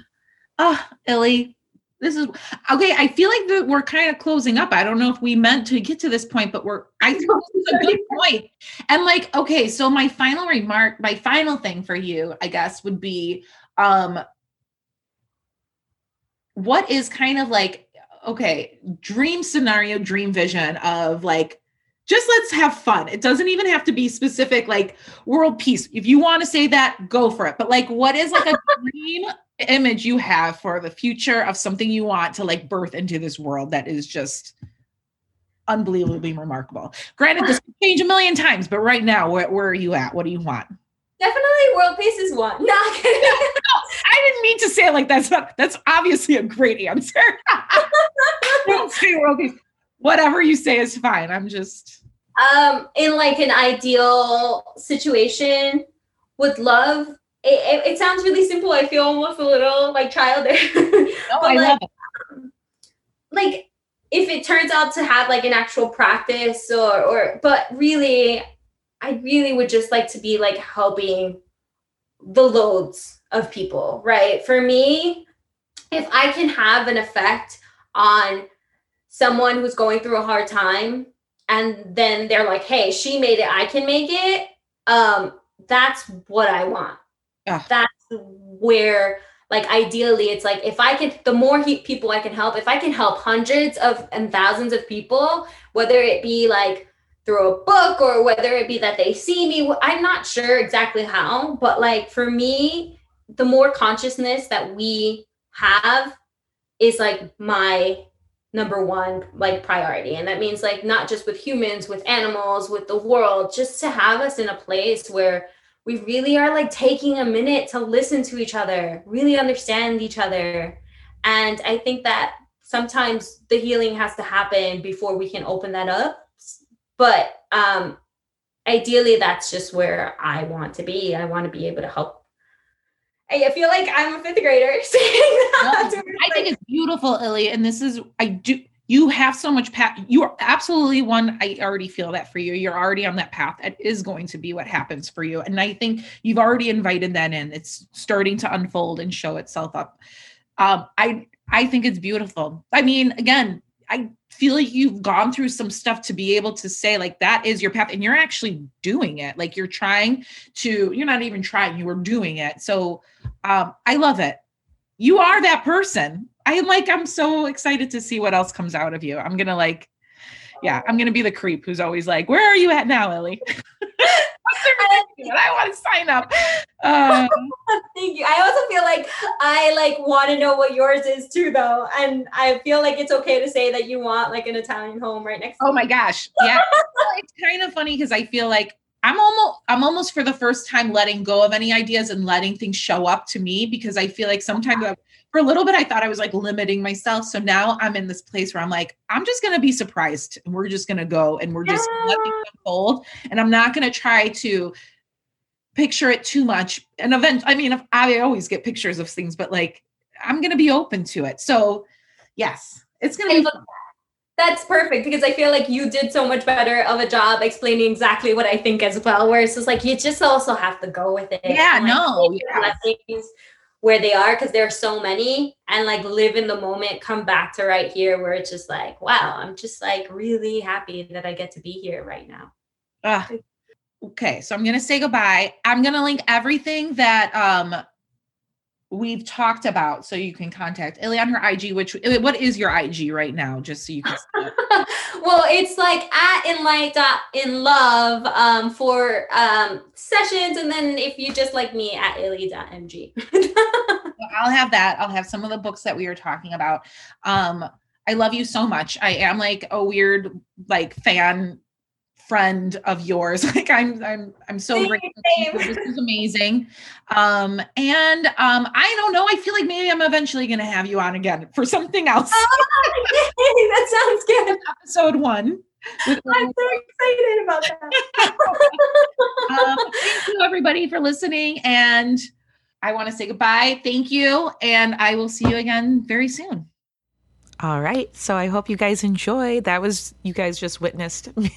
Oh, Illi, this is okay. I feel like that we're kind of closing up. I don't know if we meant to get to this point, but we're I think this is a good point. And like, okay, so my final remark, my final thing for you, I guess, would be um what is kind of like okay, dream scenario, dream vision of like just let's have fun. It doesn't even have to be specific, like world peace. If you want to say that, go for it. But like, what is like a dream image you have for the future of something you want to like birth into this world that is just unbelievably remarkable. Granted, this could change a million times, but right now, where, where are you at? What do you want? Definitely world peace is one. No, no, I didn't mean to say it like that's not, that's obviously a great answer. Don't say world peace. Whatever you say is fine. I'm just um in like an ideal situation would love it, it, sounds really simple. I feel almost a little like childish. Oh, I like, love it. Like if it turns out to have like an actual practice or or but really I really would just like to be like helping the loads of people, right? For me, if I can have an effect on someone who's going through a hard time and then they're like, "Hey, she made it, I can make it." Um that's what I want yeah. that's where like ideally it's like if i can the more he, people i can help if i can help hundreds of and thousands of people whether it be like through a book or whether it be that they see me i'm not sure exactly how but like for me the more consciousness that we have is like my number one like priority and that means like not just with humans with animals with the world just to have us in a place where we really are like taking a minute to listen to each other, really understand each other. And I think that sometimes the healing has to happen before we can open that up. But um ideally that's just where I want to be. I want to be able to help I feel like I'm a fifth grader saying that. No, I think it's beautiful, Illi. And this is I do you have so much path you are absolutely one i already feel that for you. You're already on that path that is going to be what happens for you. And i think you've already invited that in. It's starting to unfold and show itself up. Um i i think it's beautiful. I mean again i feel like you've gone through some stuff to be able to say like that is your path and you're actually doing it. Like you're trying to you're not even trying you are doing it. So um i love it you are that person I like I'm so excited to see what else comes out of you. I'm gonna like, yeah, I'm gonna be the creep who's always like, "Where are you at now, Illi? I want to sign up. Um, Thank you. I also feel like I like want to know what yours is too, though, and I feel like it's okay to say that you want like an Italian home right next. Oh my gosh, yeah. it's kind of funny because I feel like I'm almost I'm almost for the first time letting go of any ideas and letting things show up to me because I feel like sometimes I, for a little bit I thought I was like limiting myself. So now I'm in this place where I'm like, I'm just gonna be surprised and we're just gonna go and we're just yeah. letting unfold. And I'm not gonna try to picture it too much. And event, I mean, I always get pictures of things, but like I'm gonna be open to it. So yes, it's gonna be that's perfect because I feel like you did so much better of a job explaining exactly what I think as well. Whereas it's like you just also have to go with it. Yeah, and, like, no. Yeah where they are because there are so many and like live in the moment come back to right here where it's just like wow i'm just like really happy that i get to be here right now uh, okay so i'm gonna say goodbye i'm gonna link everything that um we've talked about so you can contact Illi on her IG, which what is your IG right now, just so you can well, it's like at inlight dot in love um, for um, sessions, and then if you just like me at illi.mg. I'll have that. I'll have some of the books that we were talking about. Um, I love you so much. I am like a weird like fan friend of yours. Like I'm I'm I'm so Same, grateful. same. This is amazing. Um and um I don't know. I feel like maybe I'm eventually gonna have you on again for something else. that sounds good. Episode one. I'm so excited about that. um, thank you everybody for listening and I want to say goodbye. Thank you. And I will see you again very soon. All right. So I hope you guys enjoy. That was, you guys just witnessed me,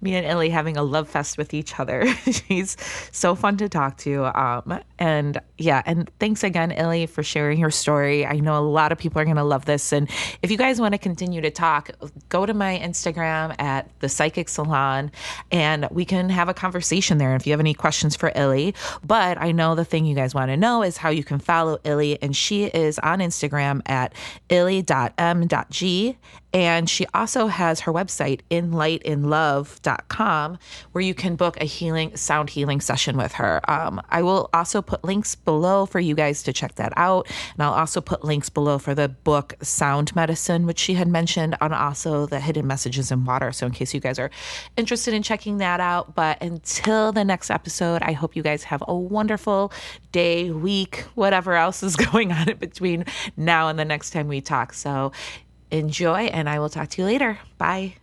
me and Illi having a love fest with each other. She's so fun to talk to. Um, and yeah, and thanks again, Illi, for sharing your story. I know a lot of people are going to love this. And if you guys want to continue to talk, go to my Instagram at the Psychic Salon and we can have a conversation there if you have any questions for Illi. But I know the thing you guys want to know is how you can follow Illi. And she is on Instagram at illi.m.g. And she also has her website, inlightinlove.com, where you can book a healing, sound healing session with her. Um, I will also put links below for you guys to check that out. And I'll also put links below for the book Sound Medicine, which she had mentioned, and also the Hidden Messages in Water. So, in case you guys are interested in checking that out. But until the next episode, I hope you guys have a wonderful day, week, whatever else is going on in between now and the next time we talk. So, enjoy, and I will talk to you later. Bye.